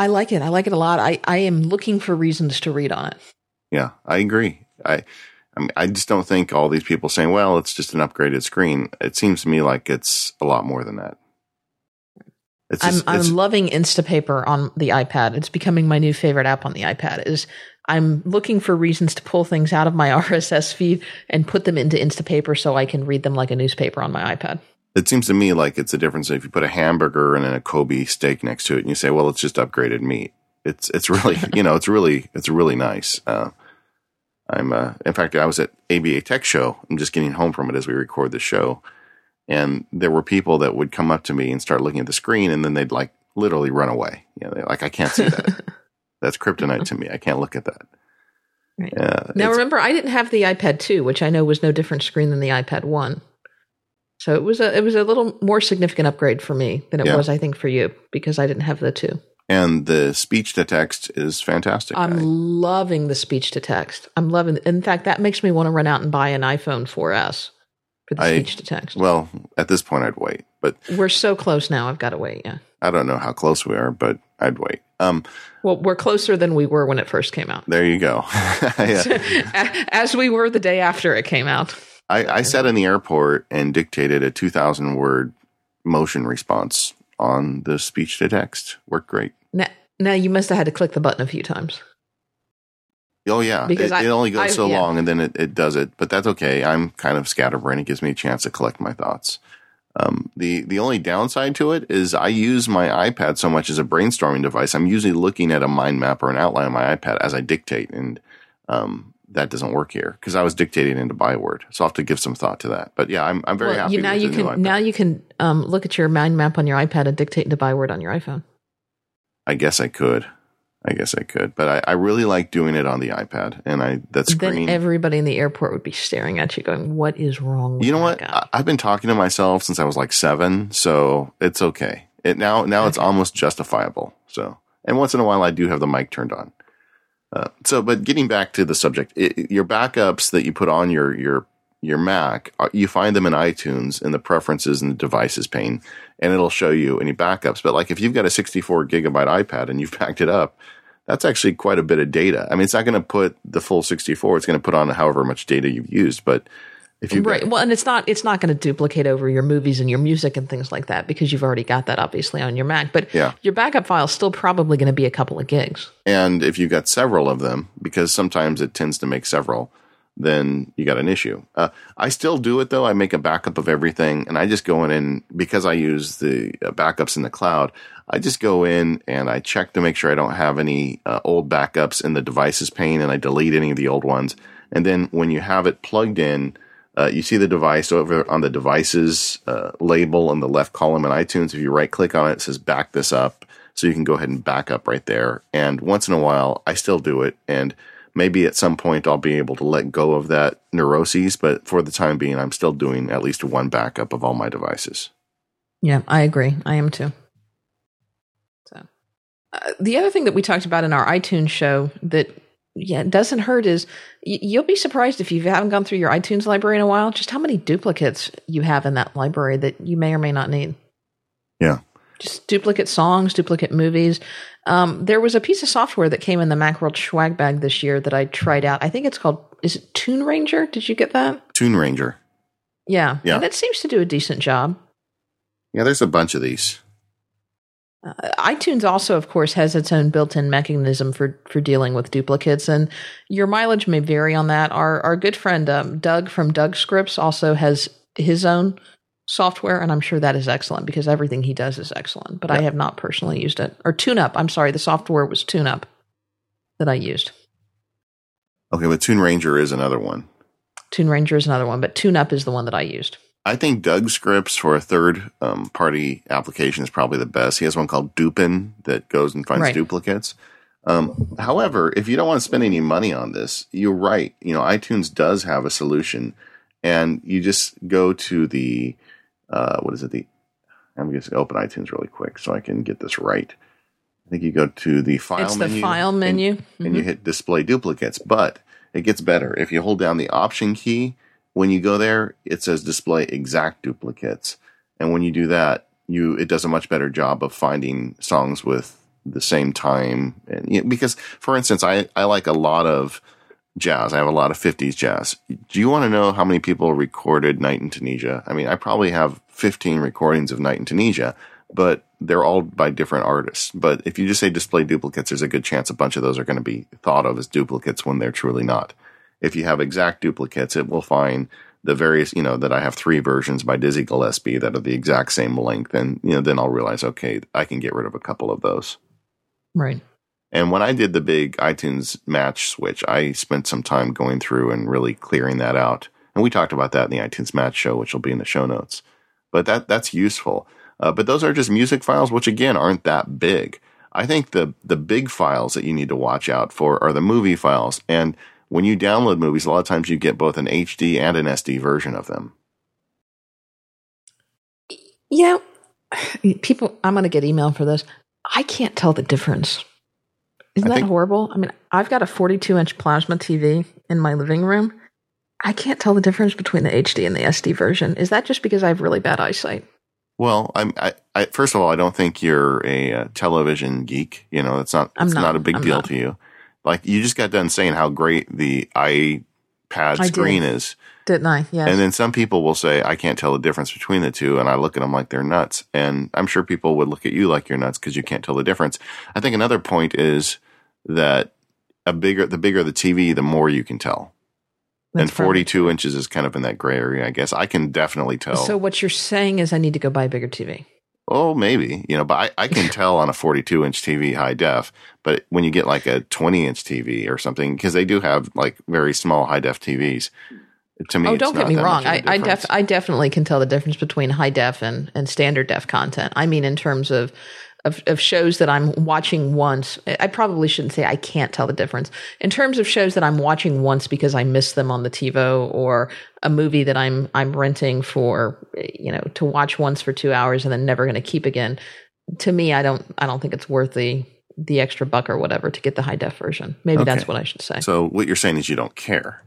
I like it. I like it a lot. I, I am looking for reasons to read on it. Yeah, I agree. I I, mean, I just don't think all these people saying, "Well, it's just an upgraded screen." It seems to me like it's a lot more than that. It's just, I'm I'm loving Instapaper on the iPad. It's becoming my new favorite app on the iPad. Is I'm looking for reasons to pull things out of my RSS feed and put them into Instapaper so I can read them like a newspaper on my iPad. It seems to me like it's a difference if you put a hamburger and a Kobe steak next to it and you say, well, it's just upgraded meat. It's, it's really, you know, it's really, it's really nice. Uh, I'm, uh, in fact, I was at ABA Tech Show. I'm just getting home from it as we record the show. And there were people that would come up to me and start looking at the screen and then they'd like literally run away. You know, like, I can't see that. That's kryptonite to me. I can't look at that. Right. Uh, now, remember, I didn't have the iPad 2, which I know was no different screen than the iPad 1. So it was a it was a little more significant upgrade for me than it yeah. was, I think, for you because I didn't have the two. And the speech to text is fantastic. I'm loving the speech to text. I'm loving. In fact, that makes me want to run out and buy an iPhone 4S for the I, speech to text. Well, at this point, I'd wait. But we're so close now. I've got to wait. Yeah. I don't know how close we are, but I'd wait. Um, well, we're closer than we were when it first came out. There you go. As we were the day after it came out. I, I sat in the airport and dictated a 2,000 word motion response on the speech to text. Worked great. Now, now you must have had to click the button a few times. Oh yeah, because it, I, it only goes I, so yeah. long, and then it, it does it. But that's okay. I'm kind of scatterbrained. It gives me a chance to collect my thoughts. Um, the the only downside to it is I use my iPad so much as a brainstorming device. I'm usually looking at a mind map or an outline on my iPad as I dictate, and um, that doesn't work here because I was dictating into Byword. So I'll have to give some thought to that. But yeah, I'm I'm very well, happy. You, now you can now you can um, look at your mind map on your iPad and dictate into Byword on your iPhone. I guess I could. I guess I could, but I, I really like doing it on the iPad, and I that screen. Then everybody in the airport would be staring at you, going, "What is wrong?" you know what? Guy? I've been talking to myself since I was like seven, so it's okay. It now now okay. it's almost justifiable. So, and once in a while, I do have the mic turned on. Uh, so, but getting back to the subject, it, your backups that you put on your your your Mac, uh, you find them in iTunes in the preferences and the devices pane, and it'll show you any backups. But like if you've got a 64 gigabyte iPad and you've backed it up, that's actually quite a bit of data. I mean, it's not going to put the full 64; it's going to put on however much data you've used. But If you right. Well, and it's not it's not going to duplicate over your movies and your music and things like that because you've already got that obviously on your Mac. But Yeah. your backup file is still probably going to be a couple of gigs. And if you've got several of them, because sometimes it tends to make several, then you got an issue. Uh, I still do it though. I make a backup of everything, and I just go in and because I use the uh, backups in the cloud, I just go in and I check to make sure I don't have any uh, old backups in the devices pane, and I delete any of the old ones. And then when you have it plugged in, uh, you see the device over on the devices uh, label in the left column in iTunes. If you right click on it, it says back this up. So you can go ahead and back up right there. And once in a while, I still do it. And maybe at some point I'll be able to let go of that neuroses. But for the time being, I'm still doing at least one backup of all my devices. Yeah, I agree. I am too. So, uh, the other thing that we talked about in our iTunes show that yeah it doesn't hurt is you'll be surprised if you haven't gone through your iTunes library in a while just how many duplicates you have in that library that you may or may not need. Yeah. Just duplicate songs, duplicate movies. Um, there was a piece of software that came in the Macworld swag bag this year that I tried out. I think it's called is it Tune Ranger? Did you get that? Tune Ranger. Yeah, Yeah. And it seems to do a decent job. Yeah, there's a bunch of these. Uh, iTunes also, of course, has its own built-in mechanism for for dealing with duplicates, and your mileage may vary on that. Our our good friend um, Doug from Doug Scripts also has his own software, and I'm sure that is excellent because everything he does is excellent. But I have not personally used it or TuneUp. I'm sorry, the software was TuneUp that I used. Okay, but Tune Ranger is another one. Tune Ranger is another one, but TuneUp is the one that I used. I think Doug Scripts for a third um, party application is probably the best. He has one called Dupin that goes and finds Right. duplicates. Um, however, if you don't want to spend any money on this, you're right. You know, iTunes does have a solution, and you just go to the uh, what is it? The I'm just gonna open iTunes really quick so I can get this right. I think you go to the file it's menu. the file and- menu. and you hit display duplicates. But it gets better. If you hold down the option key, when you go there, it says display exact duplicates. And when you do that, you it does a much better job of finding songs with the same time. And you know, because, for instance, I, I like a lot of jazz. I have a lot of 50s jazz. Do you want to know how many people recorded Night in Tunisia? I mean, I probably have 15 recordings of Night in Tunisia, but they're all by different artists. But if you just say display duplicates, there's a good chance a bunch of those are going to be thought of as duplicates when they're truly not. If you have exact duplicates, it will find the various, you know, that I have three versions by Dizzy Gillespie that are the exact same length. And, you know, then I'll realize, okay, I can get rid of a couple of those. Right. And when I did the big iTunes match switch, I spent some time going through and really clearing that out. And we talked about that in the iTunes match show, which will be in the show notes. But that that's useful. Uh, but those are just music files, which again aren't that big. I think the the big files that you need to watch out for are the movie files. And when you download movies, a lot of times you get both an HD and an SD version of them. You know, people, I'm going to get email for this. I can't tell the difference. Isn't I that horrible? I mean, I've got a 42 inch plasma TV in my living room. I can't tell the difference between the HD and the SD version. Is that just because I have really bad eyesight? Well, I'm, I, I, first of all, I don't think you're a uh, television geek. You know, it's not, I'm it's not, not. a big I'm deal not. to you. Like you just got done saying how great the iPad I did. screen is. Didn't I? Yes. And then some people will say, I can't tell the difference between the two. And I look at them like they're nuts. And I'm sure people would look at you like you're nuts because you can't tell the difference. I think another point is that a bigger, the bigger the TV, the more you can tell. That's and 42 inches is kind of in that gray area, I guess. I can definitely tell. So what you're saying is I need to go buy a bigger TV. Oh, maybe, you know, but I, I can tell on a 42 inch TV high def, but when you get like a 20 inch TV or something, because they do have like very small high def TVs. To me, oh, don't get me wrong. much of a I, I def. I definitely can tell the difference between high def and, and standard def content. I mean, in terms of, of of shows that I'm watching once, I probably shouldn't say I can't tell the difference. In terms of shows that I'm watching once because I missed them on the TiVo or a movie that I'm I'm renting for you know to watch once for two hours and then never going to keep again. To me, I don't I don't think it's worth the the extra buck or whatever to get the high def version. Maybe that's what I should say. So what you're saying is you don't care.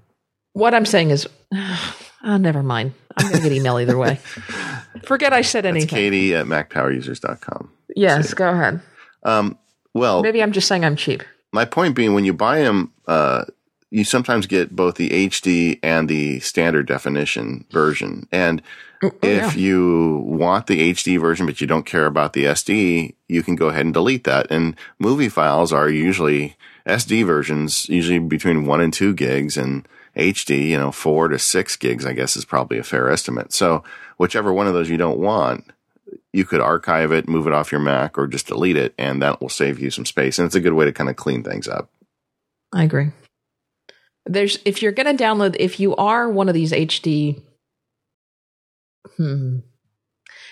What I'm saying is, oh, never mind. I'm going to get email either way. Forget I said That's anything. Katie at MacPowerUsers.com. Yes, go ahead. Um, well, Maybe I'm just saying I'm cheap. my point being, when you buy them, uh, you sometimes get both the HD and the standard definition version. And oh, oh, if yeah. you want the HD version, but you don't care about the SD, you can go ahead and delete that. And movie files are usually SD versions, usually between one and two gigs and HD, you know, four to six gigs, I guess is probably a fair estimate. So whichever one of those you don't want, you could archive it, move it off your Mac, or just delete it, and that will save you some space. And it's a good way to kind of clean things up. I agree. There's if you're going to download, if you are one of these HD, hmm,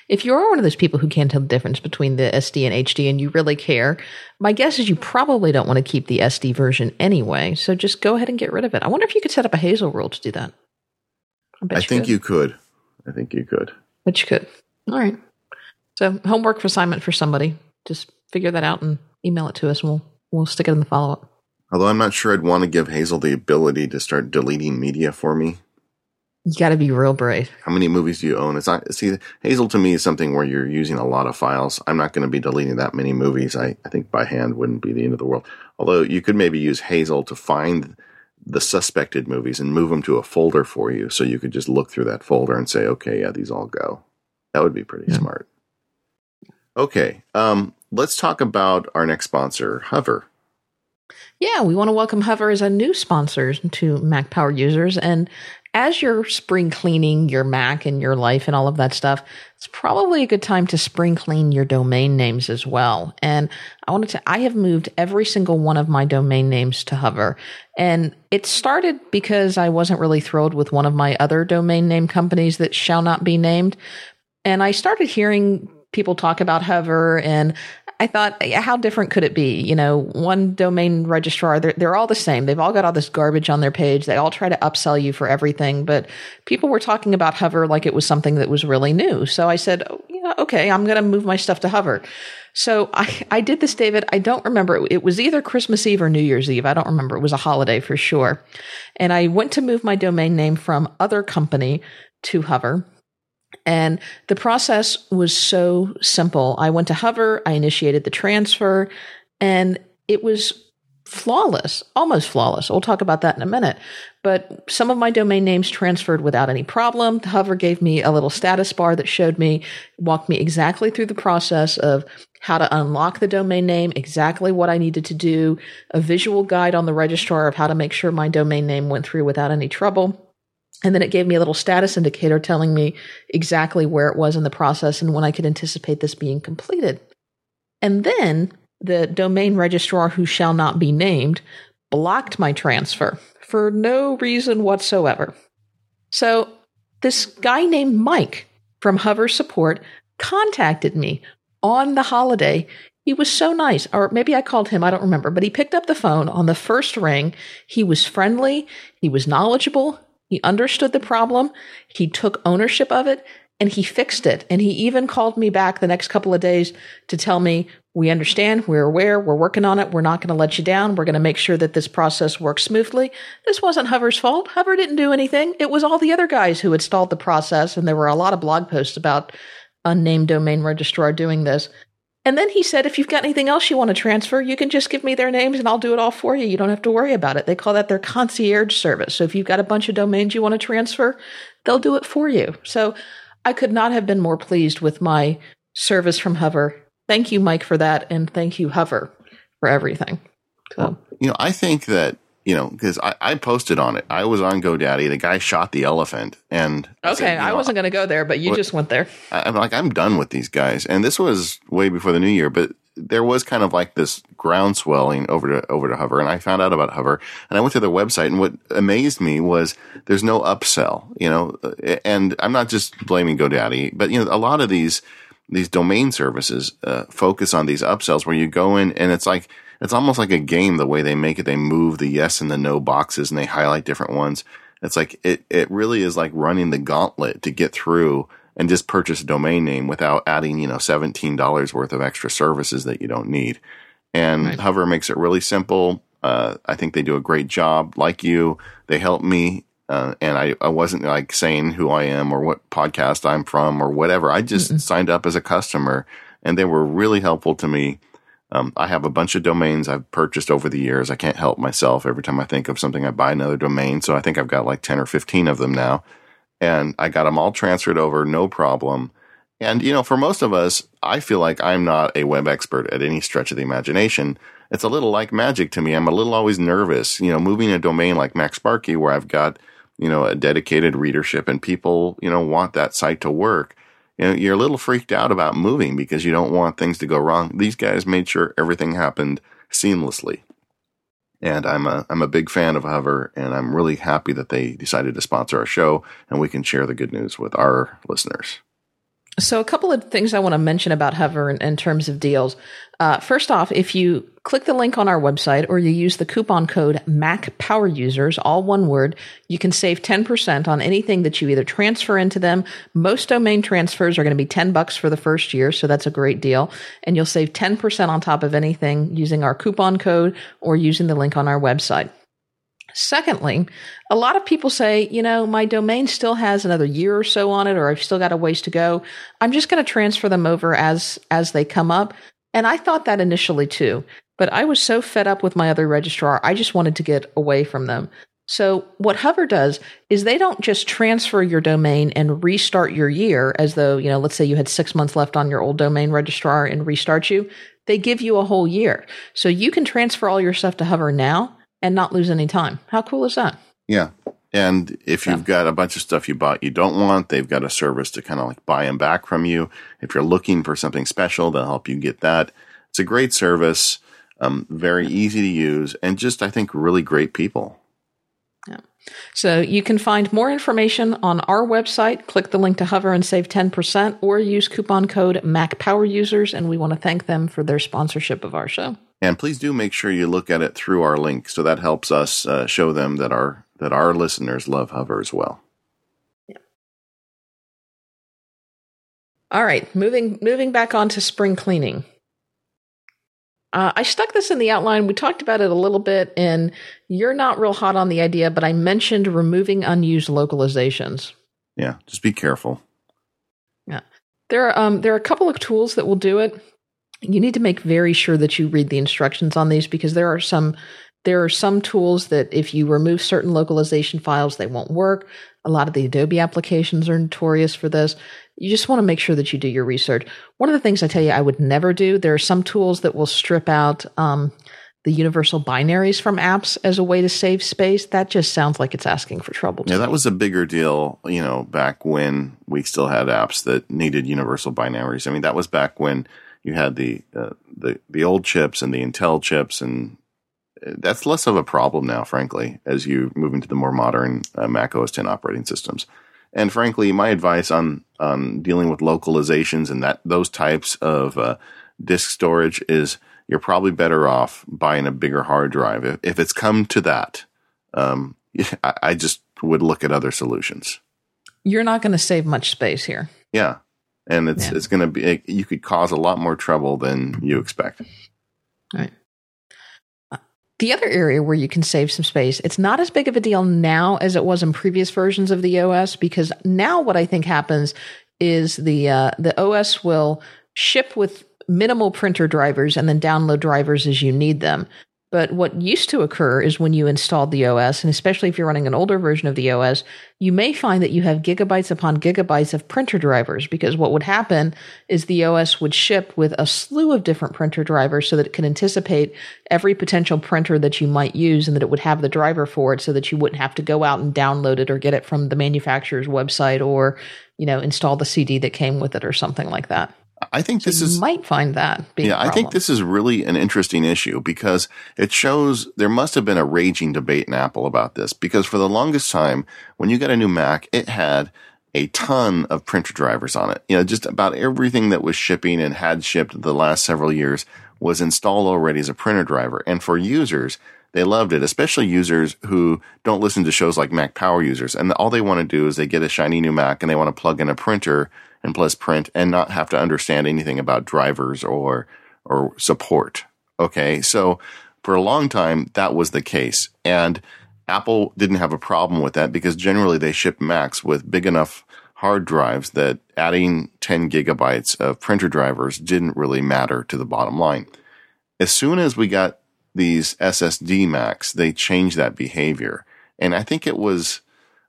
if you are one of those people who can't tell the difference between the SD and HD and you really care, my guess is you probably don't want to keep the SD version anyway. So just go ahead and get rid of it. I wonder if you could set up a Hazel rule to do that. I, I you think could. you could. I think you could. But you could. All right. So homework assignment for somebody. Just figure that out and email it to us, and we'll we'll stick it in the follow up. Although I'm not sure I'd want to give Hazel the ability to start deleting media for me. You got to be real brave. How many movies do you own? It's not see Hazel to me is something where you're using a lot of files. I'm not going to be deleting that many movies. I, I think by hand wouldn't be the end of the world. Although you could maybe use Hazel to find the suspected movies and move them to a folder for you, so you could just look through that folder and say, okay, yeah, these all go. That would be pretty yeah. smart. Okay, um, let's talk about our next sponsor, Hover. Yeah, we want to welcome Hover as a new sponsor to Mac Power users. And as you're spring cleaning your Mac and your life and all of that stuff, it's probably a good time to spring clean your domain names as well. And I wanted to, I have moved every single one of my domain names to Hover. And it started because I wasn't really thrilled with one of my other domain name companies that shall not be named. And I started hearing people talk about Hover and I thought, how different could it be? You know, one domain registrar, they're, they're all the same. They've all got all this garbage on their page. They all try to upsell you for everything, but people were talking about Hover like it was something that was really new. So I said, oh, yeah, okay, I'm going to move my stuff to Hover. So I, I did this, David. I don't remember. It was either Christmas Eve or New Year's Eve. I don't remember. It was a holiday for sure. And I went to move my domain name from other company to Hover. And the process was so simple. I went to Hover, I initiated the transfer, and it was flawless, almost flawless. We'll talk about that in a minute. But some of my domain names transferred without any problem. Hover gave me a little status bar that showed me, walked me exactly through the process of how to unlock the domain name, exactly what I needed to do, a visual guide on the registrar of how to make sure my domain name went through without any trouble. And then it gave me a little status indicator telling me exactly where it was in the process and when I could anticipate this being completed. And then the domain registrar who shall not be named blocked my transfer for no reason whatsoever. So this guy named Mike from Hover Support contacted me on the holiday. He was so nice, or maybe I called him, I don't remember, but he picked up the phone on the first ring. He was friendly, he was knowledgeable, he understood the problem, he took ownership of it, and he fixed it. And he even called me back the next couple of days to tell me, we understand, we're aware, we're working on it, we're not going to let you down, we're going to make sure that this process works smoothly. This wasn't Hover's fault. Hover didn't do anything. It was all the other guys who had stalled the process, and there were a lot of blog posts about unnamed domain registrar doing this. And then he said, if you've got anything else you want to transfer, you can just give me their names and I'll do it all for you. You don't have to worry about it. They call that their concierge service. So if you've got a bunch of domains you want to transfer, they'll do it for you. So I could not have been more pleased with my service from Hover. Thank you, Mike, for that. And thank you, Hover, for everything. So, you know, I think that you know, because I, I posted on it. I was on GoDaddy. The guy shot the elephant, and okay, I, said, I know, wasn't going to go there, but you what, just went there. I'm like, I'm done with these guys, and this was way before the new year, but there was kind of like this ground swelling over to over to Hover, and I found out about Hover, and I went to their website, and what amazed me was there's no upsell, you know, and I'm not just blaming GoDaddy, but you know, a lot of these these domain services uh, focus on these upsells where you go in and it's like it's almost like a game the way they make it. They move the yes and the no boxes and they highlight different ones. It's like it it really is like running the gauntlet to get through and just purchase a domain name without adding, you know, $17 worth of extra services that you don't need. And right. Hover makes it really simple. Uh, I think they do a great job. Like you, they help me. Uh, and I, I wasn't like saying who I am or what podcast I'm from or whatever. I just Mm-mm. signed up as a customer and they were really helpful to me Um, I have a bunch of domains I've purchased over the years. I can't help myself. Every time I think of something, I buy another domain. So I think I've got like 10 or 15 of them now. And I got them all transferred over, no problem. And, you know, for most of us, I feel like I'm not a web expert at any stretch of the imagination. It's a little like magic to me. I'm a little always nervous, you know, moving a domain like MacSparky where I've got, you know, a dedicated readership and people, you know, want that site to work you know, you're a little freaked out about moving because you don't want things to go wrong. These guys made sure everything happened seamlessly. And I'm a, I'm a big fan of Hover, and I'm really happy that they decided to sponsor our show and we can share the good news with our listeners. So, a couple of things I want to mention about Hover in, in terms of deals. Uh, first off, if you click the link on our website or you use the coupon code Mac Power Users, all one word, you can save 10% on anything that you either transfer into them. Most domain transfers are going to be 10 bucks for the first year, so that's a great deal. And you'll save 10% on top of anything using our coupon code or using the link on our website. Secondly, a lot of people say, you know, my domain still has another year or so on it, or I've still got a ways to go. I'm just going to transfer them over as, as they come up. And I thought that initially too, but I was so fed up with my other registrar. I just wanted to get away from them. So what Hover does is they don't just transfer your domain and restart your year as though, you know, let's say you had six months left on your old domain registrar and restart you. They give you a whole year. So you can transfer all your stuff to Hover now and not lose any time. How cool is that? Yeah. And if you've got a bunch of stuff you bought you don't want, they've got a service to kind of like buy them back from you. If you're looking for something special, they'll help you get that. It's a great service, um, very easy to use, and just, I think, really great people. Yeah. So you can find more information on our website. Click the link to Hover and save 10% or use coupon code Mac Power Users. And we want to thank them for their sponsorship of our show. And please do make sure you look at it through our link, so that helps us uh, show them that our that our listeners love Hover as well. Yeah. All right, moving moving back on to spring cleaning. Uh, I stuck this in the outline. We talked about it a little bit, and you're not real hot on the idea, but I mentioned removing unused localizations. Yeah, just be careful. Yeah, there are um, there are a couple of tools that will do it you need to make very sure that you read the instructions on these because there are some there are some tools that if you remove certain localization files they won't work. A lot of the adobe applications are notorious for this. You just want to make sure that you do your research. One of the things i tell you i would never do there are some tools that will strip out um, the universal binaries from apps as a way to save space. That just sounds like it's asking for trouble yeah that was a bigger deal you know back when we still had apps that needed universal binaries. I mean that was back when you had the uh, the the old chips and the Intel chips, and uh, that's less of a problem now, frankly, as you move into the more modern uh, Mac OS 10 operating systems. And frankly, my advice on on dealing with localizations and that those types of uh, disk storage is you're probably better off buying a bigger hard drive if, if it's come to that. Um, I, I just would look at other solutions. You're not going to save much space here. Yeah, and it's yeah. it's going to be you could cause a lot more trouble than you expect. Right. Uh, the other area where you can save some space, it's not as big of a deal now as it was in previous versions of the OS because now what I think happens is the uh, the OS will ship with minimal printer drivers and then download drivers as you need them. But what used to occur is when you installed the OS, and especially if you're running an older version of the OS, you may find that you have gigabytes upon gigabytes of printer drivers because what would happen is the OS would ship with a slew of different printer drivers so that it can anticipate every potential printer that you might use and that it would have the driver for it so that you wouldn't have to go out and download it or get it from the manufacturer's website or, you know, install the CD that came with it or something like that. I think this you is might find that. yeah, I think this is really an interesting issue because it shows there must have been a raging debate in Apple about this. Because for the longest time, when you got a new Mac, it had a ton of printer drivers on it. You know, just about everything that was shipping and had shipped the last several years was installed already as a printer driver. And for users, they loved it, especially users who don't listen to shows like Mac Power users. And all they want to do is they get a shiny new Mac and they want to plug in a printer and plus print and not have to understand anything about drivers or or support. Okay, so for a long time that was the case, and Apple didn't have a problem with that because generally they shipped Macs with big enough hard drives that adding 10 gigabytes of printer drivers didn't really matter to the bottom line. as soon as we got these SSD Macs, they changed that behavior. And I think it was,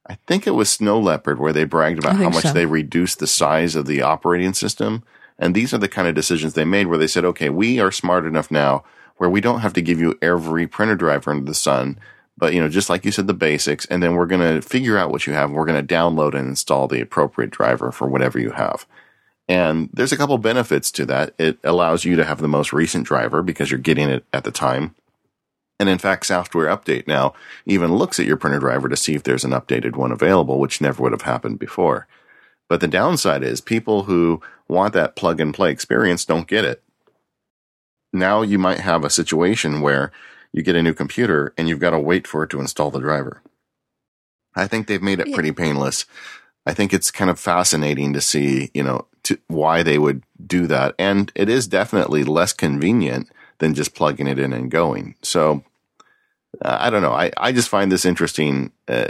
I think it was Snow Leopard where they bragged about how much so. they reduced the size of the operating system. And these are the kind of decisions they made where they said, okay, we are smart enough now where we don't have to give you every printer driver under the sun, but you know, just like you said, the basics. And then we're going to figure out what you have. And we're going to download and install the appropriate driver for whatever you have. And there's a couple benefits to that. It allows you to have the most recent driver because you're getting it at the time. And in fact, Software Update now even looks at your printer driver to see if there's an updated one available, which never would have happened before. But the downside is people who want that plug and play experience don't get it. Now you might have a situation where you get a new computer and you've got to wait for it to install the driver. I think they've made it pretty painless. I think it's kind of fascinating to see, you know, to, why they would do that. And it is definitely less convenient than just plugging it in and going. So uh, I don't know. I, I just find this interesting uh,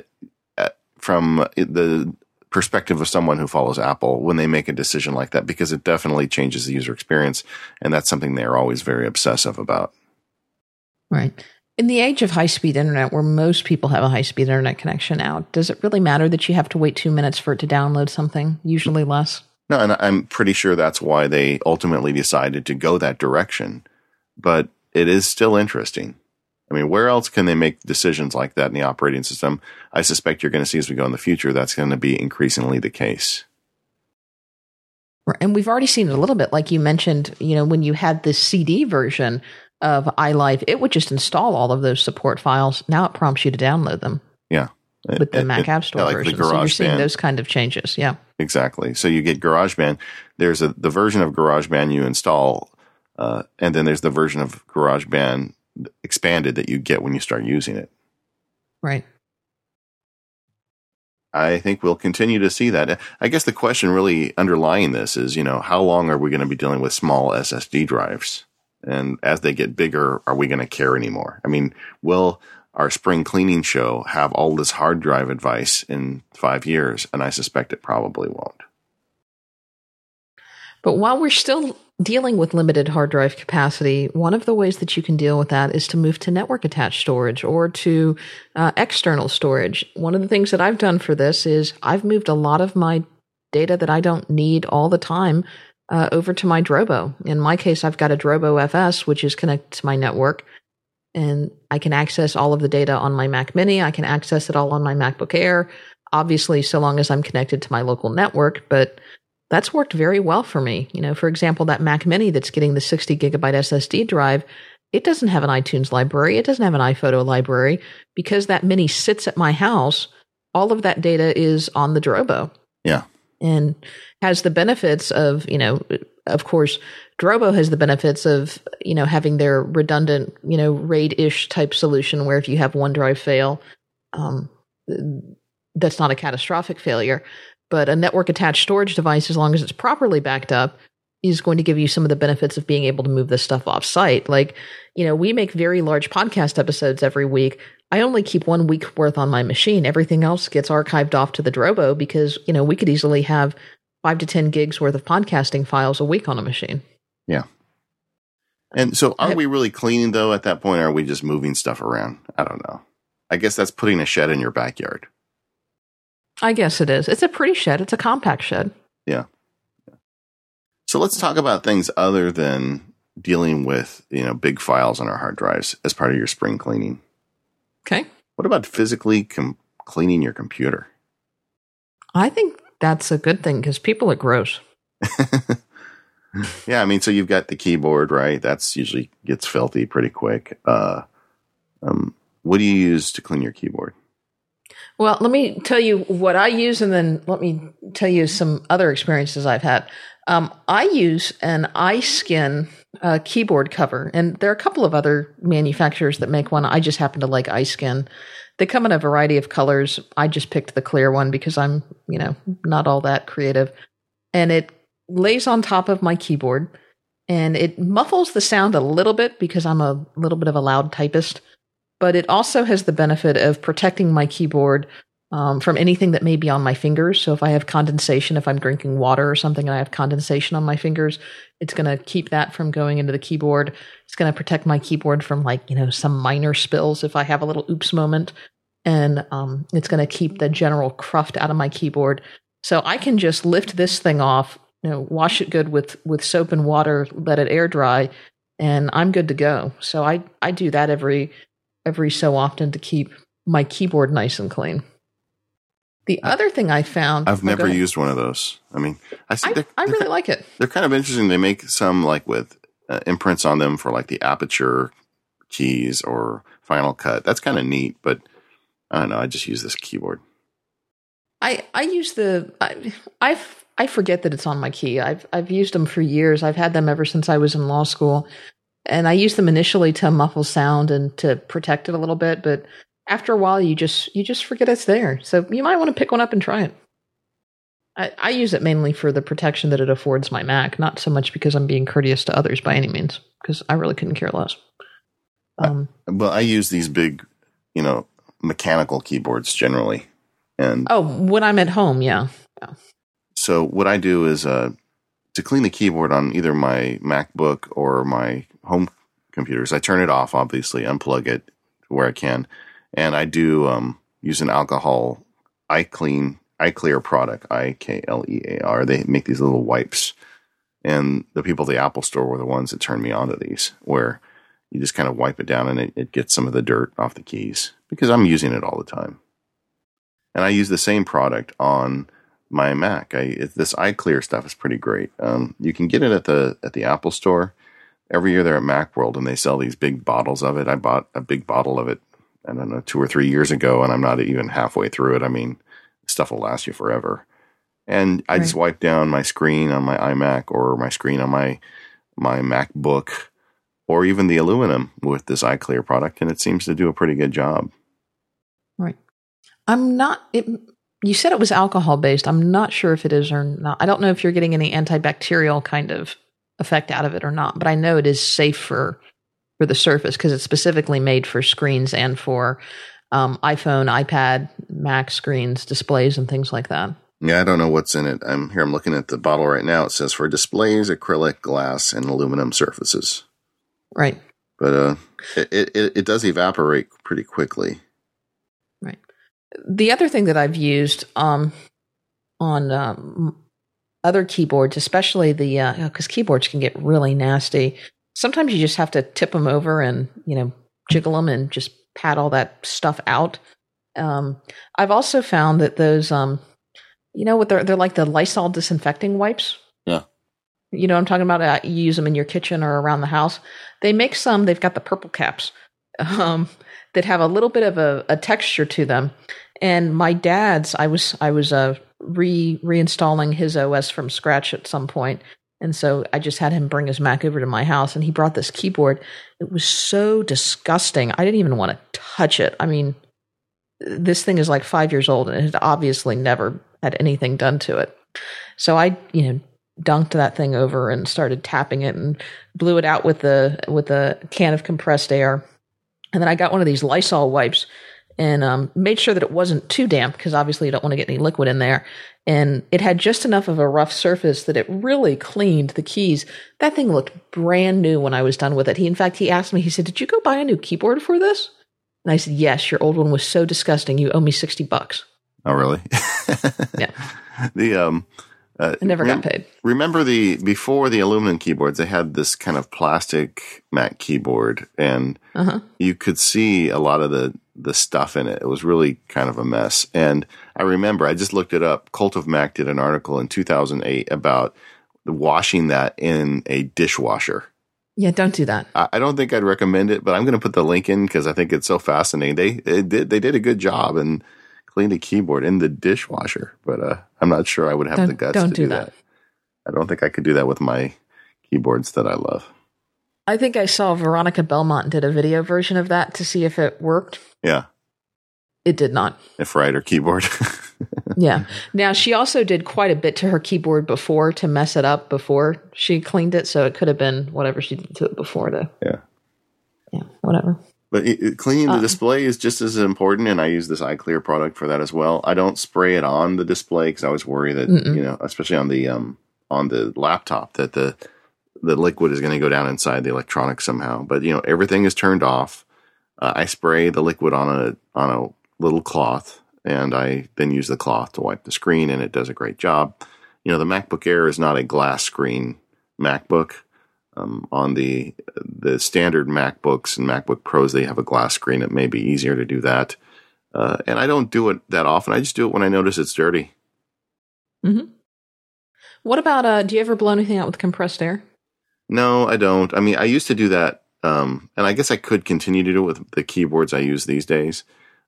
uh, from the perspective of someone who follows Apple when they make a decision like that because it definitely changes the user experience. And that's something they're always very obsessive about. Right. In the age of high speed internet, where most people have a high speed internet connection now, does it really matter that you have to wait two minutes for it to download something? Usually less. No, and I'm pretty sure that's why they ultimately decided to go that direction. But it is still interesting. I mean, where else can they make decisions like that in the operating system? I suspect you're going to see as we go in the future, that's going to be increasingly the case. And we've already seen it a little bit, like you mentioned, you know, when you had the CD version of iLife, it would just install all of those support files. Now it prompts you to download them. Yeah. With the it, Mac it, App Store like version. So you're seeing Band. those kind of changes. Yeah. Exactly. So you get GarageBand. There's a the version of GarageBand you install, uh, and then there's the version of GarageBand expanded that you get when you start using it. Right. I think we'll continue to see that. I guess the question really underlying this is, you know, how long are we going to be dealing with small SSD drives? And as they get bigger, are we going to care anymore? I mean, will our spring cleaning show have all this hard drive advice in five years? And I suspect it probably won't. But while we're still dealing with limited hard drive capacity, one of the ways that you can deal with that is to move to network attached storage or to uh, external storage. One of the things that I've done for this is I've moved a lot of my data that I don't need all the time uh, over to my Drobo. In my case, I've got a Drobo FS, which is connected to my network. And I can access all of the data on my Mac Mini. I can access it all on my MacBook Air. Obviously, so long as I'm connected to my local network, but that's worked very well for me. You know, for example, that Mac Mini that's getting the 60 gigabyte SSD drive, it doesn't have an iTunes library, it doesn't have an iPhoto library because that Mini sits at my house. All of that data is on the Drobo. Yeah. And has the benefits of, you know, of course, Drobo has the benefits of, you know, having their redundant, you know, RAID ish type solution where if you have one drive fail, um, that's not a catastrophic failure. But a network attached storage device, as long as it's properly backed up, is going to give you some of the benefits of being able to move this stuff off site. Like, you know, we make very large podcast episodes every week. I only keep one week worth on my machine. Everything else gets archived off to the Drobo because, you know, we could easily have five to 10 gigs worth of podcasting files a week on a machine. Yeah. And so are we really cleaning though at that point? Or are we just moving stuff around? I don't know. I guess that's putting a shed in your backyard. I guess it is. It's a pretty shed. It's a compact shed. Yeah. So let's talk about things other than dealing with, you know, big files on our hard drives as part of your spring cleaning. Okay. What about physically com- cleaning your computer? I think that's a good thing because people are gross. yeah, I mean, so you've got the keyboard, right? That's usually gets filthy pretty quick. Uh, um, what do you use to clean your keyboard? Well, let me tell you what I use, and then let me tell you some other experiences I've had. Um, I use an iSkin uh, keyboard cover, and there are a couple of other manufacturers that make one. I just happen to like iSkin. They come in a variety of colors. I just picked the clear one because I'm, you know, not all that creative. And it lays on top of my keyboard, and it muffles the sound a little bit because I'm a little bit of a loud typist but it also has the benefit of protecting my keyboard um, from anything that may be on my fingers. So if I have condensation, if I'm drinking water or something and I have condensation on my fingers, it's going to keep that from going into the keyboard. It's going to protect my keyboard from like, you know, some minor spills if I have a little oops moment. And um, it's going to keep the general cruft out of my keyboard. So I can just lift this thing off, you know, wash it good with, with soap and water, let it air dry, and I'm good to go. So I, I do that every every so often to keep my keyboard nice and clean. The other thing I found, I've oh, never used one of those. I mean, I see I, they're, I they're, really like it. they're kind of interesting. They make some like with uh, imprints on them for like the aperture keys or Final Cut. That's kind of neat, but I don't know. I just use this keyboard. I I use the I I I forget that it's on my key. I've I've used them for years. I've had them ever since I was in law school, and I used them initially to muffle sound and to protect it a little bit. But after a while, you just you just forget it's there. So you might want to pick one up and try it. I, I use it mainly for the protection that it affords my Mac, not so much because I'm being courteous to others by any means, because I really couldn't care less. Um, Well, I use these big, you know, mechanical keyboards generally, and oh, when I'm at home, yeah. so what I do is uh, to clean the keyboard on either my MacBook or my home computers. I turn it off, obviously, unplug it where I can, and I do um, use an alcohol iClean clear product, I K L E A R. They make these little wipes, and the people at the Apple Store were the ones that turned me onto these, where you just kind of wipe it down and it, it gets some of the dirt off the keys because I'm using it all the time. And I use the same product on my Mac. I this iKlear stuff is pretty great. Um, you can get it at the at the Apple Store every year. They're at MacWorld and they sell these big bottles of it. I bought a big bottle of it. I don't know two or three years ago, and I'm not even halfway through it. I mean, stuff will last you forever. And I just wipe down my screen on my iMac or my screen on my my MacBook or even the aluminum with this iKlear product, and it seems to do a pretty good job. Right. I'm not. It, you said it was alcohol based. I'm not sure if it is or not. I don't know if you're getting any antibacterial kind of effect out of it or not, but I know it is safe for for the Surface because it's specifically made for screens and for um, iPhone, iPad, Mac screens, displays, and things like that. Yeah, I don't know what's in it. I'm here. I'm looking at the bottle right now. It says for displays, acrylic, glass, and aluminum surfaces. Right. But uh, it it, it does evaporate pretty quickly. Right. The other thing that I've used um, on um, other keyboards, especially the because keyboards can get really nasty. Sometimes you just have to tip them over and you know jiggle them and just pat all that stuff out. Um, I've also found that those, um, you know, what they're they're like the Lysol disinfecting wipes. Yeah. You know what I'm talking about? Uh, you use them in your kitchen or around the house. They make some. They've got the purple caps um, that have a little bit of a, a texture to them. And my dad's, I was I was uh, re reinstalling his OS from scratch at some point, and so I just had him bring his Mac over to my house, and he brought this keyboard. It was so disgusting. I didn't even want to touch it. I mean, this thing is like five years old, and it had obviously never had anything done to it. So I, you know, dunked that thing over and started tapping it and blew it out with the with a can of compressed air. And then I got one of these Lysol wipes and um, made sure that it wasn't too damp because obviously you don't want to get any liquid in there. And it had just enough of a rough surface that it really cleaned the keys. That thing looked brand new when I was done with it. He, in fact, he asked me, he said, "Did you go buy a new keyboard for this?" And I said, "Yes, your old one was so disgusting. You owe me sixty bucks." Oh, really? Yeah. The um, uh, I never rem- got paid. Remember the before the aluminum keyboards, they had this kind of plastic Mac keyboard, and Uh huh. you could see a lot of the the stuff in it. It was really kind of a mess. And I remember I just looked it up. Cult of Mac did an article in 2008 about washing that in a dishwasher. Yeah, don't do that. I I don't think I'd recommend it, but I'm going to put the link in because I think it's so fascinating. They, did they did a good job and cleaned a keyboard in the dishwasher, but uh, I'm not sure I would have Don't- the guts to do do that. that. I don't think I could do that with my keyboards that I love. I think I saw Veronica Belmont did a video version of that to see if it worked. Yeah, It did not. if right or keyboard. Yeah. Now she also did quite a bit to her keyboard before to mess it up before she cleaned it, so it could have been whatever she did to it before to yeah. yeah, whatever. But it, cleaning the uh, display is just as important, and I use this iKlear product for that as well. I don't spray it on the display because I always worry that mm-mm. you know, especially on the um, on the laptop, that the the liquid is going to go down inside the electronics somehow. But you know, everything is turned off. Uh, I spray the liquid on a on a little cloth, and I then use the cloth to wipe the screen, and it does a great job. You know, the MacBook Air is not a glass screen MacBook. Um, on the the standard MacBooks and MacBook Pros, they have a glass screen. It may be easier to do that. Uh, and I don't do it that often. I just do it when I notice it's dirty. Mm-hmm. What about? Uh, do you ever blow anything out with compressed air? No, I don't. I mean, I used to do that, um, and I guess I could continue to do it with the keyboards I use these days.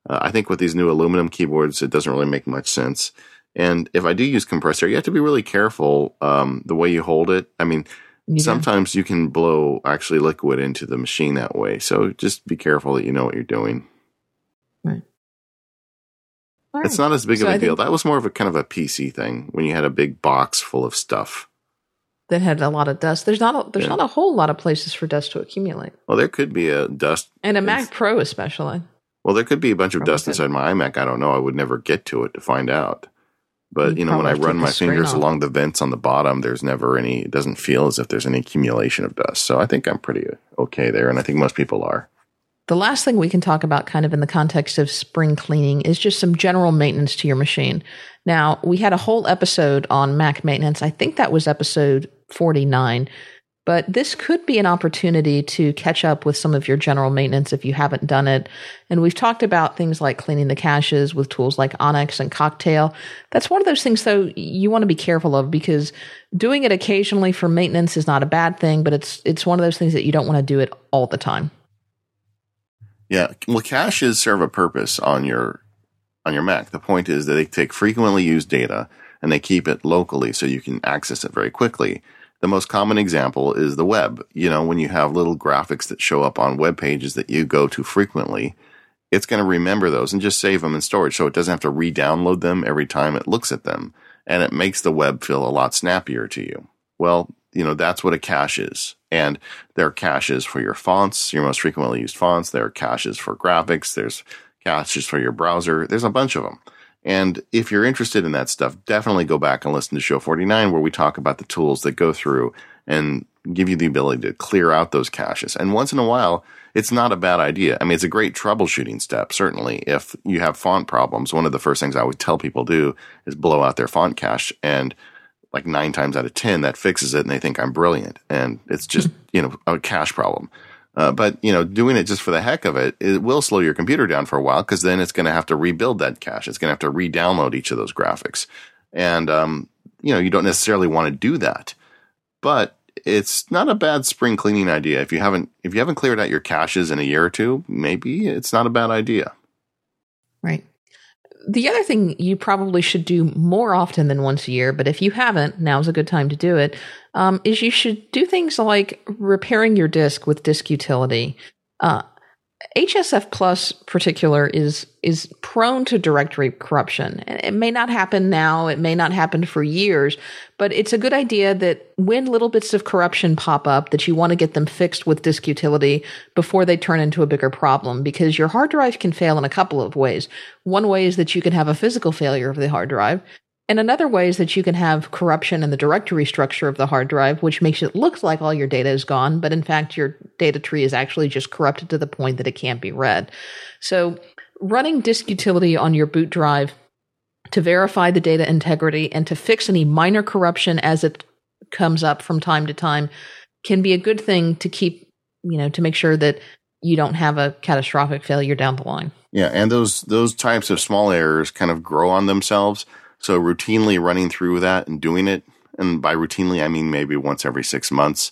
Uh, I think with these new aluminum keyboards, it doesn't really make much sense. And if I do use compressed air, you have to be really careful um, the way you hold it. I mean, yeah. Sometimes you can blow actually liquid into the machine that way. So just be careful that you know what you're doing. Right. It's not as big so of a I deal. That was more of a kind of a PC thing when you had a big box full of stuff that had a lot of dust. There's not a, there's yeah. not a whole lot of places for dust to accumulate. Well, there could be a dust and a Mac Pro especially. Well, there could be a bunch of Probably dust could. inside my iMac. I don't know. I would never get to it to find out. But you know, when I run my fingers off. along the vents on the bottom, there's never any. It doesn't feel as if there's any accumulation of dust. So I think I'm pretty okay there, and I think most people are. The last thing we can talk about, kind of in the context of spring cleaning, is just some general maintenance to your machine. Now, we had a whole episode on Mac maintenance. I think that was episode 49 but this could be an opportunity to catch up with some of your general maintenance if you haven't done it. And we've talked about things like cleaning the caches with tools like Onyx and Cocktail. That's one of those things, though, you want to be careful of because doing it occasionally for maintenance is not a bad thing, but it's it's one of those things that you don't want to do it all the time. Yeah, well, caches serve a purpose on your on your Mac. The point is that they take frequently used data and they keep it locally so you can access it very quickly. The most common example is the web. You know, when you have little graphics that show up on web pages that you go to frequently, it's going to remember those and just save them in storage so it doesn't have to re-download them every time it looks at them. And it makes the web feel a lot snappier to you. Well, you know, that's what a cache is. And there are caches for your fonts, your most frequently used fonts. There are caches for graphics. There's caches for your browser. There's a bunch of them. And if you're interested in that stuff, definitely go back and listen to show 49 where we talk about the tools that go through and give you the ability to clear out those caches. And once in a while, it's not a bad idea. I mean, it's a great troubleshooting step. Certainly, if you have font problems, one of the first things I would tell people to do is blow out their font cache. And like nine times out of 10, that fixes it and they think I'm brilliant. And it's just, you know, a cache problem. Uh, but you know, doing it just for the heck of it, it will slow your computer down for a while because then it's going to have to rebuild that cache. It's going to have to re-download each of those graphics, and um, you know, you don't necessarily want to do that. But it's not a bad spring cleaning idea if you haven't if you haven't cleared out your caches in a year or two. Maybe it's not a bad idea. Right. The other thing you probably should do more often than once a year, but if you haven't, now's a good time to do it um, is you should do things like repairing your disk with disk utility. Uh, HFS Plus particular is is prone to directory corruption. It may not happen now, it may not happen for years, but it's a good idea that when little bits of corruption pop up that you want to get them fixed with disk utility before they turn into a bigger problem because your hard drive can fail in a couple of ways. One way is that you can have a physical failure of the hard drive. And another way is that you can have corruption in the directory structure of the hard drive, which makes it look like all your data is gone, but in fact, your data tree is actually just corrupted to the point that it can't be read. So, running disk utility on your boot drive to verify the data integrity and to fix any minor corruption as it comes up from time to time can be a good thing to keep, you know, to make sure that you don't have a catastrophic failure down the line. Yeah, and those those types of small errors kind of grow on themselves so routinely running through that and doing it, and by routinely, I mean maybe once every six months,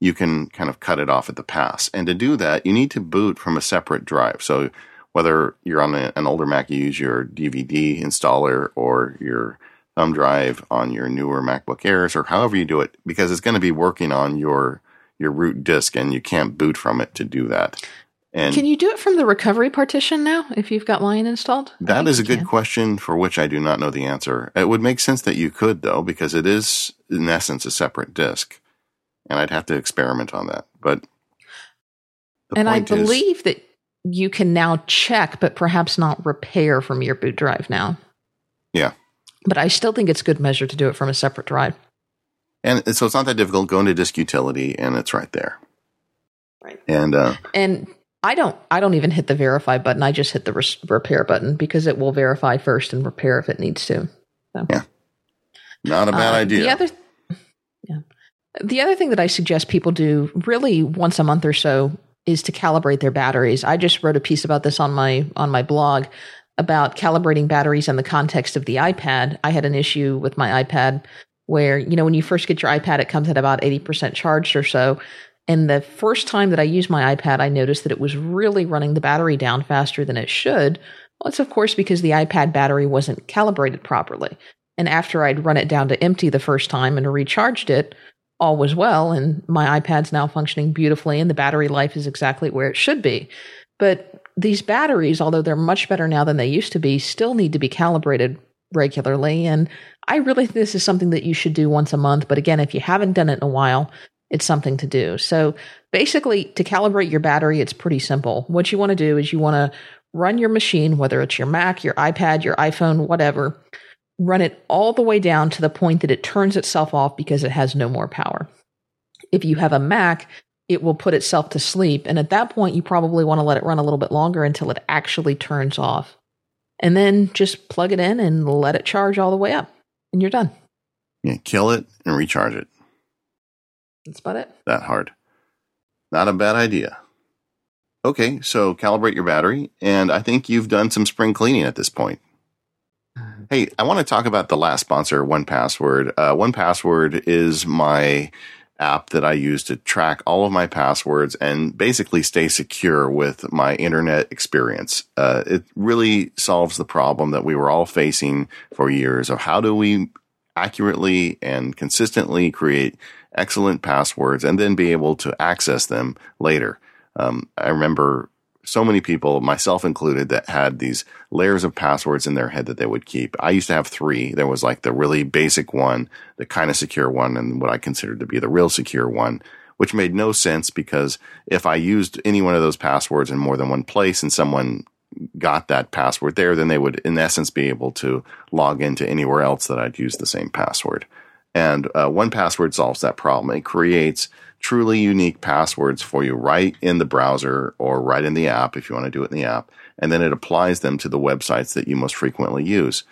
you can kind of cut it off at the pass. And to do that, you need to boot from a separate drive. So whether you're on a, an older Mac, you use your DVD installer or your thumb drive on your newer MacBook Airs or however you do it, because it's going to be working on your your root disk and you can't boot from it to do that. And can you do it from the recovery partition now if you've got Lion installed? That is a good can. question for which I do not know the answer. It would make sense that you could though, because it is in essence a separate disk, and I'd have to experiment on that. But and I believe is, that you can now check, but perhaps not repair from your boot drive now. Yeah. But I still think it's good measure to do it from a separate drive. And so it's not that difficult. Go into disk utility and it's right there. Right. And, uh, and I don't, I don't even hit the verify button. I just hit the res- repair button because it will verify first and repair if it needs to. So. Yeah. Not a bad uh, idea. The other, yeah. The other thing that I suggest people do really once a month or so is to calibrate their batteries. I just wrote a piece about this on my on my blog about calibrating batteries in the context of the iPad. I had an issue with my iPad where, you know, when you first get your iPad, it comes at about 80% charged or so. And the first time that I used my iPad, I noticed that it was really running the battery down faster than it should. Well, it's of course because the iPad battery wasn't calibrated properly. And after I'd run it down to empty the first time and recharged it, all was well. And my iPad's now functioning beautifully and the battery life is exactly where it should be. But these batteries, although they're much better now than they used to be, still need to be calibrated regularly. And I really think this is something that you should do once a month. But again, if you haven't done it in a while, it's something to do. So basically, to calibrate your battery, it's pretty simple. What you want to do is you want to run your machine, whether it's your Mac, your iPad, your iPhone, whatever, run it all the way down to the point that it turns itself off because it has no more power. If you have a Mac, it will put itself to sleep. And at that point, you probably want to let it run a little bit longer until it actually turns off. And then just plug it in and let it charge all the way up, and you're done. Yeah, kill it and recharge it. That's about it. That hard. Not a bad idea. Okay, so calibrate your battery, and I think you've done some spring cleaning at this point. Hey, I want to talk about the last sponsor, 1Password. Uh, 1Password is my app that I use to track all of my passwords and basically stay secure with my internet experience. Uh, it really solves the problem that we were all facing for years of how do we accurately and consistently create excellent passwords and then be able to access them later. Um, I remember so many people, myself included, that had these layers of passwords in their head that they would keep. I used to have three. There was like the really basic one, the kind of secure one, and what I considered to be the real secure one, which made no sense because if I used any one of those passwords in more than one place and someone got that password there, then they would, in essence, be able to log into anywhere else that I'd use the same password. And uh, 1Password solves that problem. It creates truly unique passwords for you right in the browser or right in the app if you want to do it in the app. And then it applies them to the websites that you most frequently use.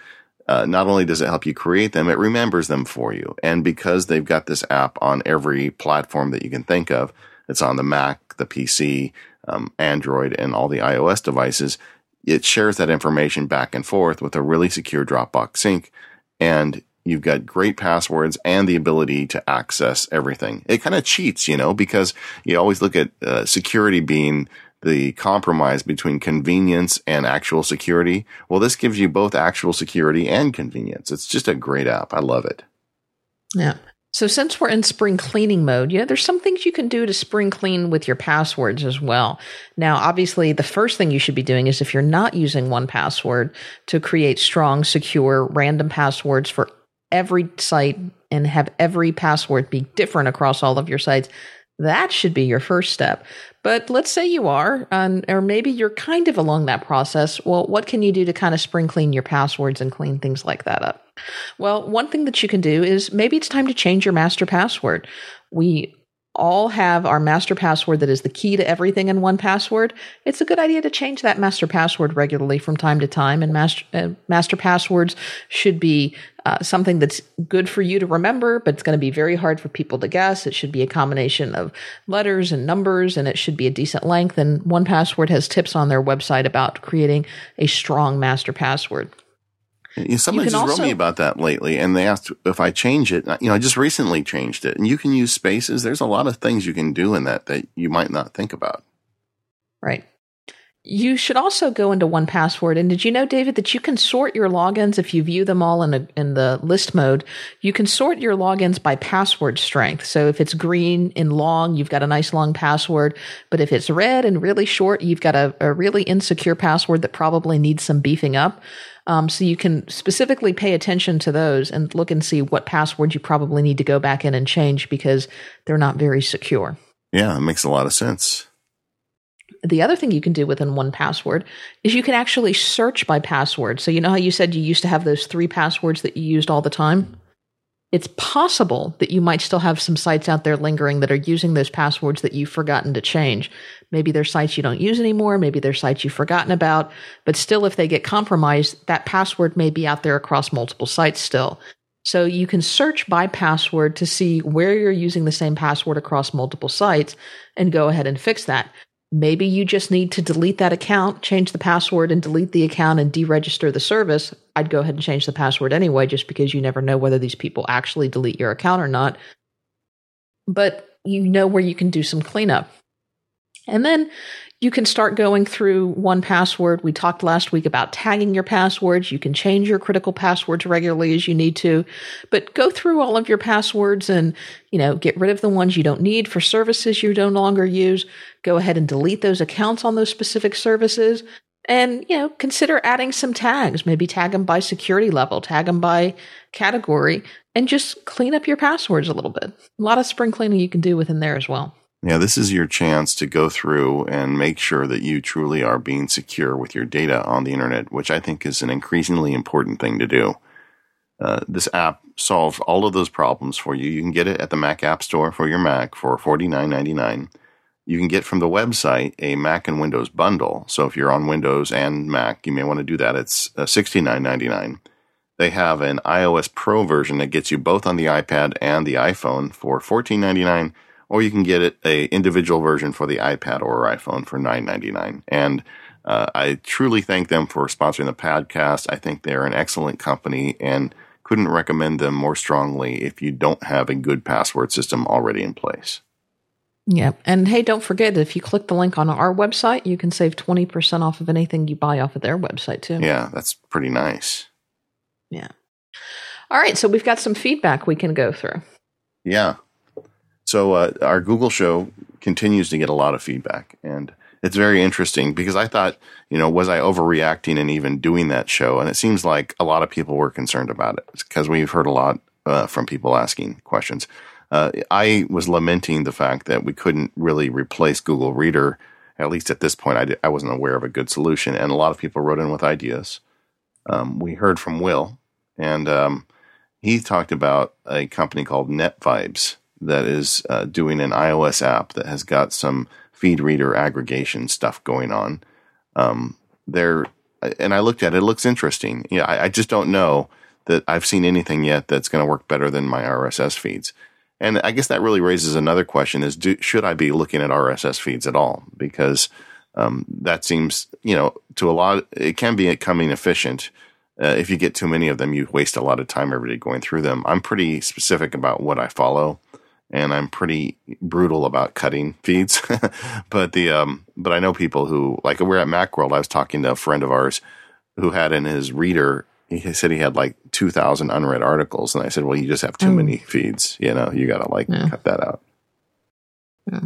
Uh, not only does it help you create them, it remembers them for you. And because they've got this app on every platform that you can think of, it's on the Mac, the PC, um, Android, and all the iOS devices, it shares that information back and forth with a really secure Dropbox sync. And You've got great passwords and the ability to access everything. It kind of cheats, you know, because you always look at uh, security being the compromise between convenience and actual security. Well, this gives you both actual security and convenience. It's just a great app. I love it. Yeah. So since we're in spring cleaning mode, you know, there's some things you can do to spring clean with your passwords as well. Now, obviously, the first thing you should be doing is if you're not using 1Password to create strong, secure, random passwords for every site and have every password be different across all of your sites, that should be your first step. But let's say you are, um, or maybe you're kind of along that process. Well, what can you do to kind of spring clean your passwords and clean things like that up? Well, one thing that you can do is maybe it's time to change your master password. We all have our master password that is the key to everything in 1Password, it's a good idea to change that master password regularly from time to time. And master, uh, master passwords should be uh, something that's good for you to remember, but it's going to be very hard for people to guess. It should be a combination of letters and numbers, and it should be a decent length. And 1Password has tips on their website about creating a strong master password. Somebody just also, wrote me about that lately, and they asked if I change it. You know, I just recently changed it, and you can use spaces. There's a lot of things you can do in that that you might not think about. Right. You should also go into 1Password. And did you know, David, that you can sort your logins if you view them all in a, in the list mode? You can sort your logins by password strength. So if it's green and long, you've got a nice long password. But if it's red and really short, you've got a, a really insecure password that probably needs some beefing up. Um, so you can specifically pay attention to those and look and see what passwords you probably need to go back in and change because they're not very secure. Yeah, it makes a lot of sense. The other thing you can do within 1Password is you can actually search by password. So, you know how you said you used to have those three passwords that you used all the time? It's possible that you might still have some sites out there lingering that are using those passwords that you've forgotten to change. Maybe they're sites you don't use anymore. Maybe they're sites you've forgotten about. But still, if they get compromised, that password may be out there across multiple sites still. So you can search by password to see where you're using the same password across multiple sites and go ahead and fix that. Maybe you just need to delete that account, change the password and delete the account and deregister the service. I'd go ahead and change the password anyway, just because you never know whether these people actually delete your account or not. But you know where you can do some cleanup. And then you can start going through 1Password. We talked last week about tagging your passwords. You can change your critical passwords regularly as you need to, but go through all of your passwords and, you know, get rid of the ones you don't need for services you no longer use. Go ahead and delete those accounts on those specific services and, you know, consider adding some tags. Maybe tag them by security level, tag them by category and just clean up your passwords a little bit. A lot of spring cleaning you can do within there as well. Yeah, this is your chance to go through and make sure that you truly are being secure with your data on the internet, which I think is an increasingly important thing to do. Uh, this app solves all of those problems for you. You can get it at the Mac App Store for your Mac for $49.99. You can get from the website a Mac and Windows bundle. So if you're on Windows and Mac, you may want to do that. It's uh, $69.99. They have an iOS Pro version that gets you both on the iPad and the iPhone for $14.99 or you can get it a individual version for the iPad or iPhone for nine ninety nine. And uh, I truly thank them for sponsoring the podcast. I think they're an excellent company and couldn't recommend them more strongly if you don't have a good password system already in place. Yeah. And hey, don't forget if you click the link on our website, you can save 20% off of anything you buy off of their website too. Yeah, that's pretty nice. Yeah. All right. So we've got some feedback we can go through. Yeah. So uh, our Google show continues to get a lot of feedback, and it's very interesting because I thought, you know, was I overreacting and even doing that show? And it seems like a lot of people were concerned about it because we've heard a lot uh, from people asking questions. Uh, I was lamenting the fact that we couldn't really replace Google Reader. At least at this point, I, wasn't aware of a good solution, and a lot of people wrote in with ideas. Um, we heard from Will, and um, he talked about a company called NetVibes that is uh, doing an iOS app that has got some feed reader aggregation stuff going on. Um, there, and I looked at it; it looks interesting. Yeah, I, I just don't know that I've seen anything yet that's going to work better than my RSS feeds. And I guess that really raises another question: Is do, should I be looking at RSS feeds at all? Because um, that seems, you know, to a lot, it can be becoming efficient. Uh, if you get too many of them, you waste a lot of time every day going through them. I'm pretty specific about what I follow and I'm pretty brutal about cutting feeds. but the um, but I know people who like we're at MacWorld. I was talking to a friend of ours who had in his reader. He said he had like two thousand unread articles, and I said, "Well, you just have too mm. many feeds. You know, you got to like yeah. cut that out." Yeah.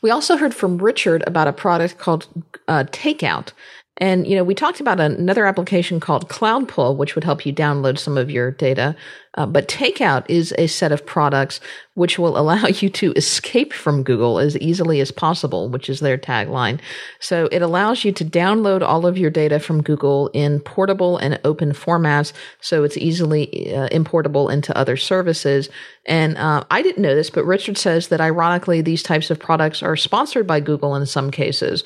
We also heard from Richard about a product called uh, Takeout. And, you know, we talked about another application called Cloudpull, which would help you download some of your data. Uh, but Takeout is a set of products which will allow you to escape from Google as easily as possible, which is their tagline. So it allows you to download all of your data from Google in portable and open formats. So it's easily uh, importable into other services. And uh, I didn't know this, but Richard says that ironically, these types of products are sponsored by Google in some cases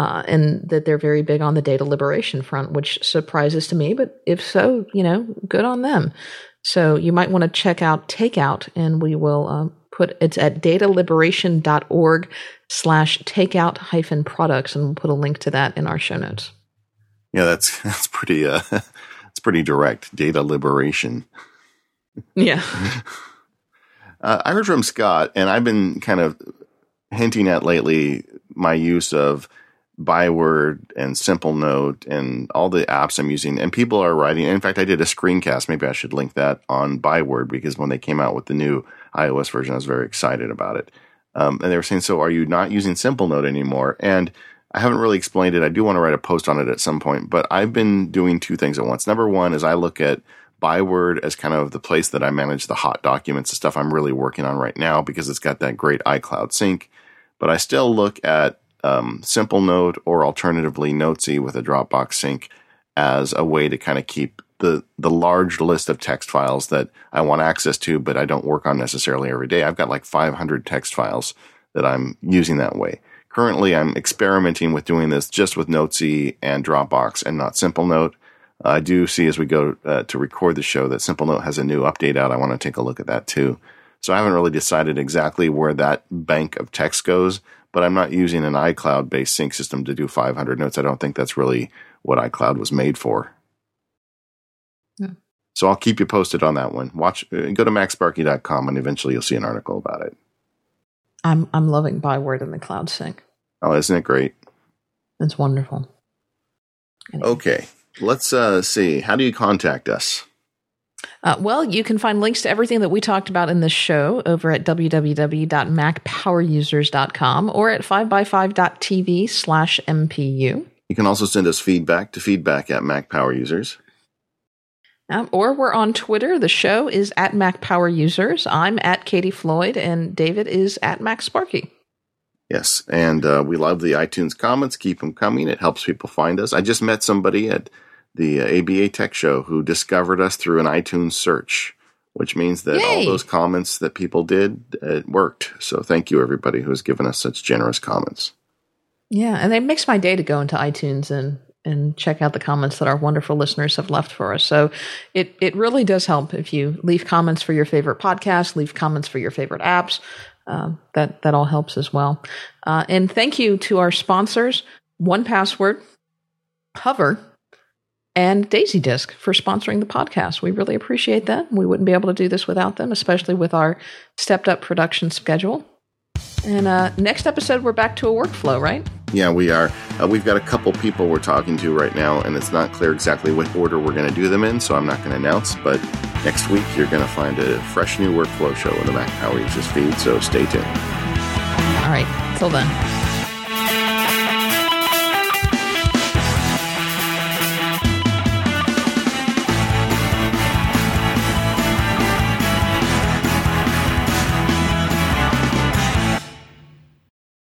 uh, and that they're very big on the data liberation front, which surprises to me. But if so, you know, good on them. So you might want to check out Takeout, and we will uh, put it's at dataliberation.org slash takeout hyphen products, and we'll put a link to that in our show notes. Yeah, that's that's pretty uh, it's pretty direct. Data liberation. Yeah. uh, I heard from Scott, and I've been kind of hinting at lately my use of Byword and Simplenote and all the apps I'm using. And people are writing. In fact, I did a screencast. Maybe I should link that on Byword because when they came out with the new iOS version, I was very excited about it. Um, and they were saying, "So are you not using Simplenote anymore?" And I haven't really explained it. I do want to write a post on it at some point, but I've been doing two things at once. Number one is I look at Byword as kind of the place that I manage the hot documents, the stuff I'm really working on right now, because it's got that great iCloud sync but I still look at um, Simplenote or alternatively Notesy with a Dropbox sync as a way to kind of keep the the large list of text files that I want access to, but I don't work on necessarily every day. I've got like 500 text files that I'm using that way. Currently, I'm experimenting with doing this just with Notesy and Dropbox and not Simplenote. I do see as we go uh, to record the show that Simplenote has a new update out. I want to take a look at that too. So I haven't really decided exactly where that bank of text goes, but I'm not using an iCloud based sync system to do 500 notes. I don't think that's really what iCloud was made for. Yeah. So I'll keep you posted on that one. Watch, uh, go to macsparky.com and eventually you'll see an article about it. I'm I'm loving Byword in the Cloud Sync. Oh, isn't it great? It's wonderful. Anyway. Okay, let's uh, see. How do you contact us? Uh, well, you can find links to everything that we talked about in this show over at www.macpowerusers.com or at 5by5.tv slash MPU. You can also send us feedback to feedback at macpowerusers. Um, or we're on Twitter. The show is at Mac Power Users. I'm at Katie Floyd, and David is at Mac Sparky. Yes, and uh, we love the iTunes comments. Keep them coming. It helps people find us. I just met somebody at the uh, ABA Tech Show who discovered us through an iTunes search, which means that Yay. all those comments that people did it worked. So thank you everybody who has given us such generous comments. Yeah, and it makes my day to go into iTunes and and check out the comments that our wonderful listeners have left for us. So it it really does help if you leave comments for your favorite podcast, leave comments for your favorite apps. Uh, that that all helps as well. Uh, and thank you to our sponsors, 1Password, Hover, and DaisyDisk for sponsoring the podcast. We really appreciate that. We wouldn't be able to do this without them, especially with our stepped up production schedule. And uh, next episode, we're back to a workflow, right? Yeah, we are. Uh, we've got a couple people we're talking to right now, and it's not clear exactly what order we're going to do them in, so I'm not going to announce. But next week, you're going to find a fresh new workflow show in the Mac Power Users feed, so stay tuned. All right. Till then.